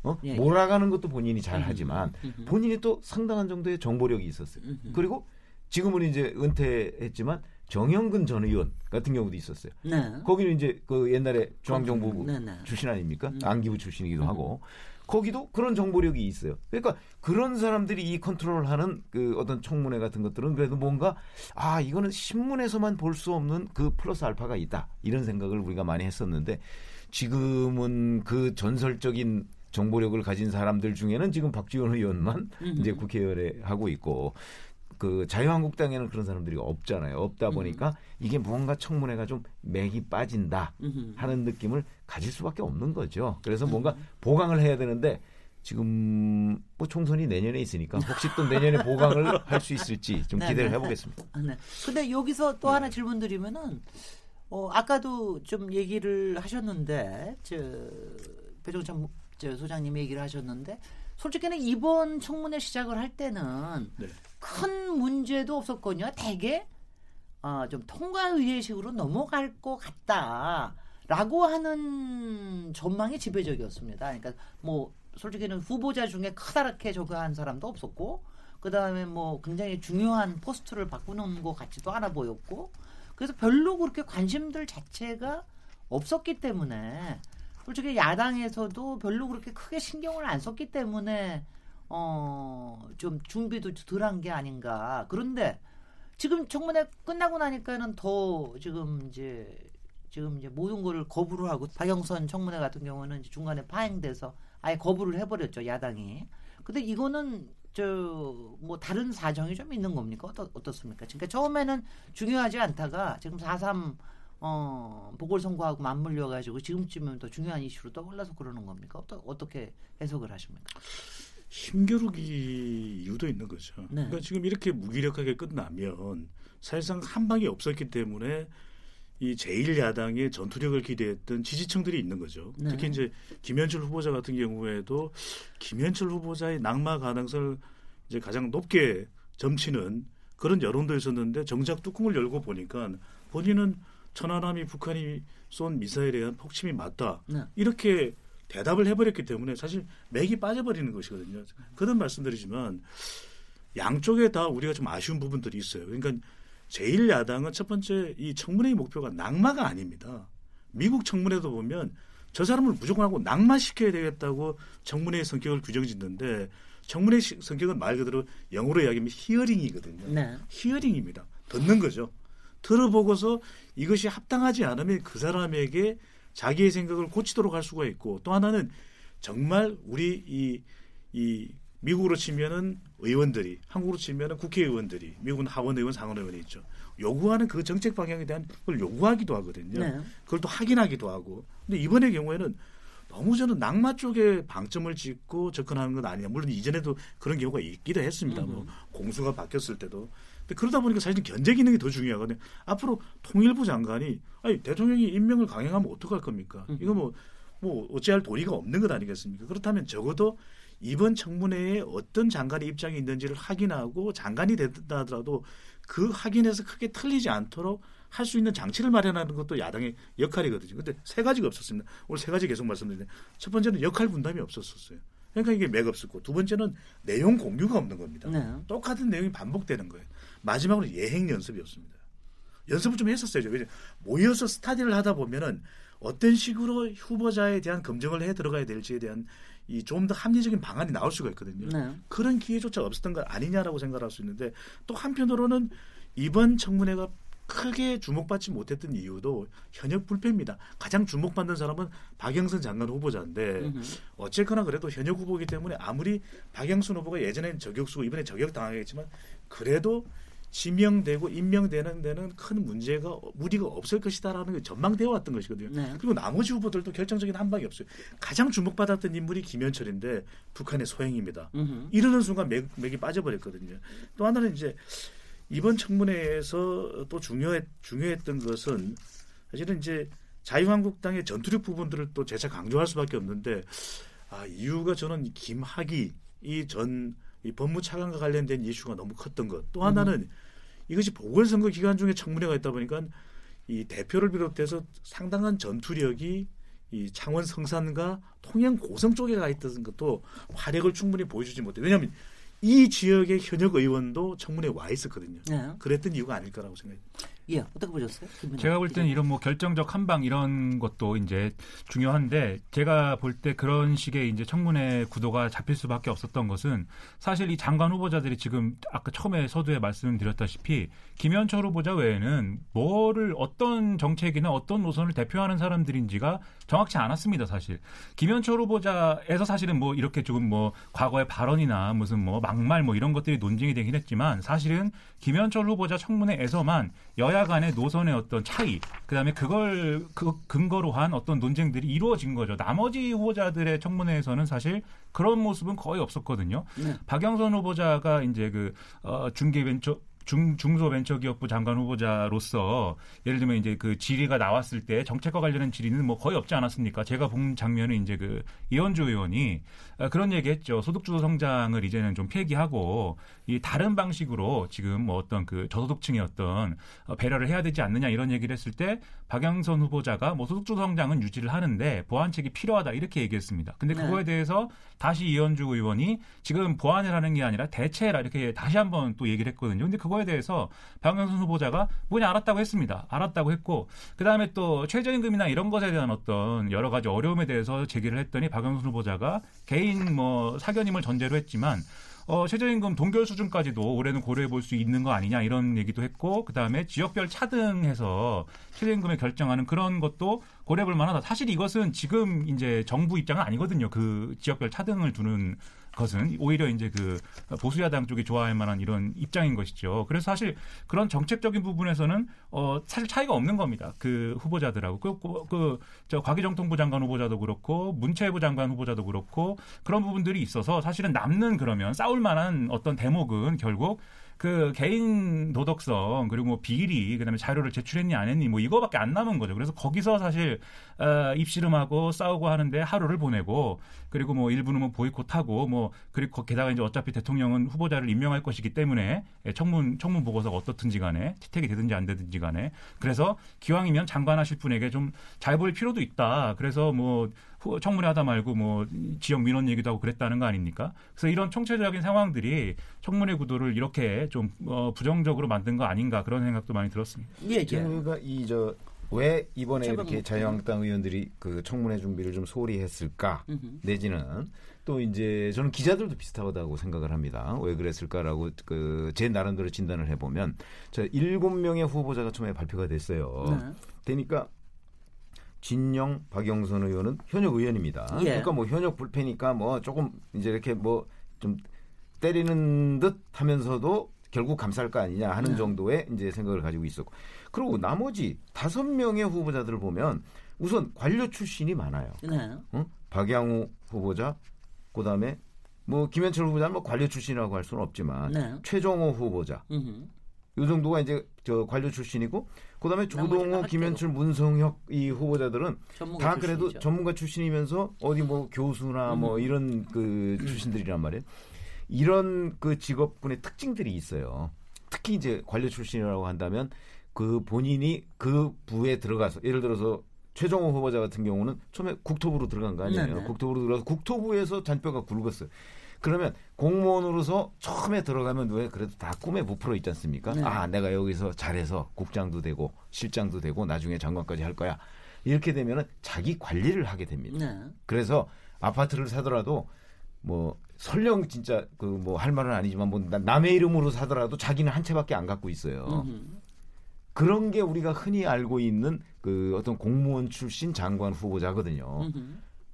어? 예, 예. 몰아가는 것도 본인이 잘 하지만. 본인이 또 상당한 정도의 정보력이 있었어요. 그리고 지금은 이제 은퇴했지만 정영근 전 의원 같은 경우도 있었어요. 네. 거기는 이제 그 옛날에 중앙정보부 네, 네. 출신 아닙니까? 음. 안기부 출신이기도 하고 거기도 그런 정보력이 있어요. 그러니까 그런 사람들이 이 컨트롤하는 그 어떤 청문회 같은 것들은 그래도 뭔가 아 이거는 신문에서만 볼 수 없는 그 플러스 알파가 있다 이런 생각을 우리가 많이 했었는데 지금은 그 전설적인 정보력을 가진 사람들 중에는 지금 박지원 의원만 음흠. 이제 국회의원에 하고 있고 그 자유한국당에는 그런 사람들이 없잖아요. 없다 보니까 이게 뭔가 청문회가 좀 맥이 빠진다 음흠. 하는 느낌을 가질 수밖에 없는 거죠. 그래서 뭔가 보강을 해야 되는데 지금 뭐 총선이 내년에 있으니까 혹시 또 내년에 보강을 할 수 있을지 좀 네, 기대를 네. 해보겠습니다. 아, 네. 근데 여기서 또 하나 질문 드리면은 어, 아까도 좀 얘기를 하셨는데 저 배종찬 저 소장님 얘기를 하셨는데 솔직히는 이번 청문회 시작을 할 때는 네. 큰 문제도 없었거든요. 대개 어, 좀 통과의회식으로 넘어갈 것 같다라고 하는 전망이 지배적이었습니다. 그러니까 뭐 솔직히는 후보자 중에 크다랗게 저거 한 사람도 없었고 그 다음에 뭐 굉장히 중요한 포스트를 바꾸는 것 같지도 않아 보였고 그래서 별로 그렇게 관심들 자체가 없었기 때문에 솔직히 야당에서도 별로 그렇게 크게 신경을 안 썼기 때문에 어 좀 준비도 덜한 게 아닌가 그런데 지금 청문회 끝나고 나니까는 더 지금 이제 지금 이제 모든 거를 거부를 하고 박영선 청문회 같은 경우는 중간에 파행돼서 아예 거부를 해버렸죠 야당이. 근데 이거는 저 뭐 다른 사정이 좀 있는 겁니까? 어떻, 어떻습니까? 그러니까 처음에는 중요하지 않다가 지금 4.3 어, 보궐선거하고 맞물려 가지고 지금쯤은 더 중요한 이슈로 떠올라서 그러는 겁니까? 어떠, 어떻게 해석을 하십니까? 힘겨루기 이유도 있는 거죠. 네. 그러니까 지금 이렇게 무기력하게 끝나면 사실상 한 방이 없었기 때문에 이 제1야당의 전투력을 기대했던 지지층들이 있는 거죠. 네. 특히 이제 김현철 후보자 같은 경우에도 김현철 후보자의 낙마 가능성을 이제 가장 높게 점치는 그런 여론도 있었는데 정작 뚜껑을 열고 보니까 본인은 천안함이 북한이 쏜 미사일에 대한 폭침이 맞다. 네. 이렇게 대답을 해버렸기 때문에 사실 맥이 빠져버리는 것이거든요. 그런 말씀드리지만 양쪽에 다 우리가 좀 아쉬운 부분들이 있어요. 그러니까 제1야당은 첫 번째 이 청문회의 목표가 낙마가 아닙니다. 미국 청문회도 보면 저 사람을 무조건 하고 낙마시켜야 되겠다고 청문회의 성격을 규정짓는데 청문회 시- 성격은 말 그대로 영어로 이야기하면 히어링이거든요. 네. 히어링입니다. 듣는 거죠. 들어보고서 이것이 합당하지 않으면 그 사람에게 자기의 생각을 고치도록 할 수가 있고 또 하나는 정말 우리 이, 이 미국으로 치면은 의원들이 한국으로 치면은 국회의원들이 미국은 하원의원 상원의원이 있죠. 요구하는 그 정책 방향에 대한 걸 요구하기도 하거든요. 네. 그걸 또 확인하기도 하고. 근데 이번의 경우에는 너무 저는 낙마 쪽에 방점을 짓고 접근하는 건 아니냐. 물론 이전에도 그런 경우가 있기도 했습니다. 뭐 공수가 바뀌었을 때도. 근데 그러다 보니까 사실 견제 기능이 더 중요하거든요. 앞으로 통일부 장관이 아니 대통령이 임명을 강행하면 어떡할 겁니까? 이거 뭐뭐 어찌할 도리가 없는 것 아니겠습니까? 그렇다면 적어도 이번 청문회에 어떤 장관의 입장이 있는지를 확인하고 장관이 됐다 하더라도 그 확인에서 크게 틀리지 않도록 할 수 있는 장치를 마련하는 것도 야당의 역할이거든요. 근데 세 가지가 없었습니다. 오늘 세 가지 계속 말씀드리는데 첫 번째는 역할 분담이 없었었어요. 그러니까 이게 맥 없었고 두 번째는 내용 공유가 없는 겁니다. 네. 똑같은 내용이 반복되는 거예요. 마지막으로 예행 연습이었습니다. 연습을 좀 했었어요. 왜냐 모여서 스타디를 하다 보면은 어떤 식으로 후보자에 대한 검증을 해 들어가야 될지에 대한 이 좀 더 합리적인 방안이 나올 수가 있거든요. 네. 그런 기회조차 없었던 것 아니냐라고 생각할 수 있는데 또 한편으로는 이번 청문회가 크게 주목받지 못했던 이유도 현역 불패입니다. 가장 주목받는 사람은 박영선 장관 후보자인데 음흠. 어쨌거나 그래도 현역 후보이기 때문에 아무리 박영선 후보가 예전엔 저격수고 이번에 저격 당하겠지만 그래도 지명되고 임명되는 데는 큰 문제가 무리가 없을 것이다라는 게 전망되어 왔던 것이거든요. 네. 그리고 나머지 후보들도 결정적인 한 방이 없어요. 가장 주목받았던 인물이 김현철인데 북한의 소행입니다. 음흠. 이러는 순간 맥, 맥이 빠져버렸거든요. 또 하나는 이제 이번 청문회에서 또 중요했, 중요했던 것은 사실은 이제 자유한국당의 전투력 부분들을 또 재차 강조할 수밖에 없는데 아, 이유가 저는 이 김학의 이전 이 법무차관과 관련된 이슈가 너무 컸던 것. 또 하나는 이것이 보궐선거 기간 중에 청문회가 있다 보니까 이 대표를 비롯해서 상당한 전투력이 이 창원 성산과 통영 고성 쪽에 가 있던 것도 화력을 충분히 보여주지 못해. 왜냐하면 이 지역의 현역 의원도 청문회에 와 있었거든요. 네. 그랬던 이유가 아닐까라고 생각해요. 예, 어떻게 보셨어요? 제가 볼 때는? 이런 뭐 결정적 한방 이런 것도 이제 중요한데 제가 볼 때 그런 식의 이제 청문회 구도가 잡힐 수밖에 없었던 것은 사실 이 장관 후보자들이 지금 아까 처음에 서두에 말씀드렸다시피 김현철 후보자 외에는 뭐를 어떤 정책이나 어떤 노선을 대표하는 사람들인지가 정확치 않았습니다, 사실. 김현철 후보자에서 사실은 뭐 이렇게 조금 뭐 과거의 발언이나 무슨 뭐 막말 뭐 이런 것들이 논쟁이 되긴 했지만 사실은 김현철 후보자 청문회에서만 여야 간의 노선의 어떤 차이, 그다음에 그걸 그 근거로 한 어떤 논쟁들이 이루어진 거죠. 나머지 후보자들의 청문회에서는 사실 그런 모습은 거의 없었거든요. 네. 박영선 후보자가 이제 그 어, 중개벤처 중, 중소벤처기업부 장관 후보자로서 예를 들면 이제 그 질의가 나왔을 때 정책과 관련된 질의는 뭐 거의 없지 않았습니까? 제가 본 장면은 이제 그 이현주 의원이 어, 그런 얘기했죠. 소득주도 성장을 이제는 좀 폐기하고 이 다른 방식으로 지금 뭐 어떤 그 저소득층의 어떤 어, 배려를 해야 되지 않느냐 이런 얘기를 했을 때 박영선 후보자가 뭐 소득주도 성장은 유지를 하는데 보완책이 필요하다 이렇게 얘기했습니다. 근데 네. 그거에 대해서 다시 이현주 의원이 지금 보완을 하는 게 아니라 대체라 이렇게 다시 한번 또 얘기를 했거든요. 근데 그거 에 대해서 박영선 후보자가 뭐냐 알았다고 했습니다. 알았다고 했고 그다음에 또 최저임금이나 이런 것에 대한 어떤 여러 가지 어려움에 대해서 제기를 했더니 박영선 후보자가 개인 뭐 사견임을 전제로 했지만 어, 최저임금 동결 수준까지도 올해는 고려해 볼 수 있는 거 아니냐 이런 얘기도 했고 그다음에 지역별 차등해서 최저임금을 결정하는 그런 것도 고려해 볼 만하다. 사실 이것은 지금 이제 정부 입장은 아니거든요. 그 지역별 차등을 두는 것은 오히려 이제 그 보수 야당 쪽이 좋아할 만한 이런 입장인 것이죠. 그래서 사실 그런 정책적인 부분에서는 어 사실 차이가 없는 겁니다. 그 후보자들하고 그그저 과기정통부 장관 후보자도 그렇고 문체부 장관 후보자도 그렇고 그런 부분들이 있어서 사실은 남는 그러면 싸울 만한 어떤 대목은 결국 그 개인 도덕성 그리고 뭐 비리 그다음에 자료를 제출했니 안 했니 뭐 이거밖에 안 남은 거죠. 그래서 거기서 사실 어, 입씨름하고 싸우고 하는데 하루를 보내고 그리고 뭐 일부는 뭐 보이콧하고 뭐 그리고 게다가 이제 어차피 대통령은 후보자를 임명할 것이기 때문에 예, 청문 청문 보고서가 어떻든지 간에 채택이 되든지 안 되든지 간에 그래서 기왕이면 장관하실 분에게 좀잘 보일 필요도 있다. 그래서 뭐 후- 청문회 하다 말고 뭐 지역 민원 얘기도 하고 그랬다는 거 아닙니까? 그래서 이런 총체적인 상황들이 청문회 구도를 이렇게 좀 어, 부정적으로 만든 거 아닌가 그런 생각도 많이 들었습니다. 예, 예. 제가 이저 왜 이번에 이렇게 뭐- 자유한국당 의원들이 그 청문회 준비를 좀 소홀히 했을까? 내지는 또 이제 저는 기자들도 비슷하다고 생각을 합니다. 왜 그랬을까라고 그 제 나름대로 진단을 해보면 저 일곱 명의 후보자가 처음에 발표가 됐어요. 네. 되니까 진영, 박영선 의원은 현역 의원입니다. 예. 그러니까 뭐 현역 불패니까 뭐 조금 이제 이렇게 뭐 좀 때리는 듯 하면서도 결국 감쌀 거 아니냐 하는 네. 정도의 이제 생각을 가지고 있었고 그리고 나머지 다섯 명의 후보자들을 보면 우선 관료 출신이 많아요. 네. 어? 박양우 후보자, 그다음에 뭐 김현철 후보자는 뭐 관료 출신이라고 할 수는 없지만 네. 최종호 후보자 음흠. 요 정도가 이제 저 관료 출신이고 그다음에 조동호, 나머지는 김현철, 문성혁 이 후보자들은 전문가 다 그래도 출신이죠. 전문가 출신이면서 어디 뭐 교수나 뭐 음. 이런 그 출신들이란 말이에요. 이런 그 직업군의 특징들이 있어요. 특히 이제 관료 출신이라고 한다면 그 본인이 그 부에 들어가서 예를 들어서 최종호 후보자 같은 경우는 처음에 국토부로 들어간 거 아니에요. 네네. 국토부로 들어가서 국토부에서 잔뼈가 굵었어요. 그러면 공무원으로서 처음에 들어가면 왜 그래도 다 꿈에 부풀어 있지 않습니까? 네. 아, 내가 여기서 잘해서 국장도 되고 실장도 되고 나중에 장관까지 할 거야. 이렇게 되면은 자기 관리를 하게 됩니다. 네. 그래서 아파트를 사더라도 뭐 설령 진짜 그 뭐 할 말은 아니지만 뭐 나- 남의 이름으로 사더라도 자기는 한 채밖에 안 갖고 있어요. 음흠. 그런 게 우리가 흔히 알고 있는 그 어떤 공무원 출신 장관 후보자거든요. 음흠.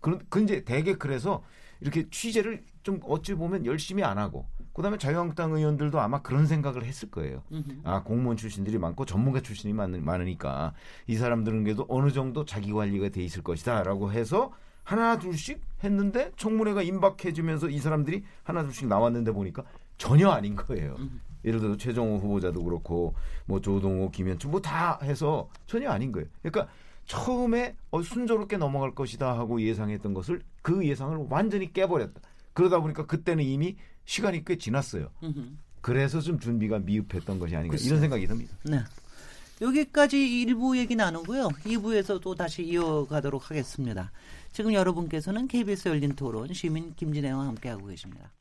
그런 그 이제 대개 그래서 이렇게 취재를 좀 어찌 보면 열심히 안 하고 그다음에 자유한국당 의원들도 아마 그런 생각을 했을 거예요. 아 공무원 출신들이 많고 전문가 출신이 많, 많으니까 이 사람들은 그래도 어느 정도 자기 관리가 돼 있을 것이다라고 해서 하나 둘씩 했는데 청문회가 임박해지면서 이 사람들이 하나 둘씩 나왔는데 보니까 전혀 아닌 거예요. 예를 들어 최정호 후보자도 그렇고 뭐 조동호, 김현철 뭐다 해서 전혀 아닌 거예요. 그러니까 처음에 어, 순조롭게 넘어갈 것이다 하고 예상했던 것을 그 예상을 완전히 깨버렸다. 그러다 보니까 그때는 이미 시간이 꽤 지났어요. 그래서 좀 준비가 미흡했던 것이 아닌가 글쎄요. 이런 생각이 듭니다. 네. 여기까지 일부 얘기 나누고요. 2부에서도 다시 이어가도록 하겠습니다. 지금 여러분께서는 KBS 열린 토론 시민 김진애와 함께하고 계십니다.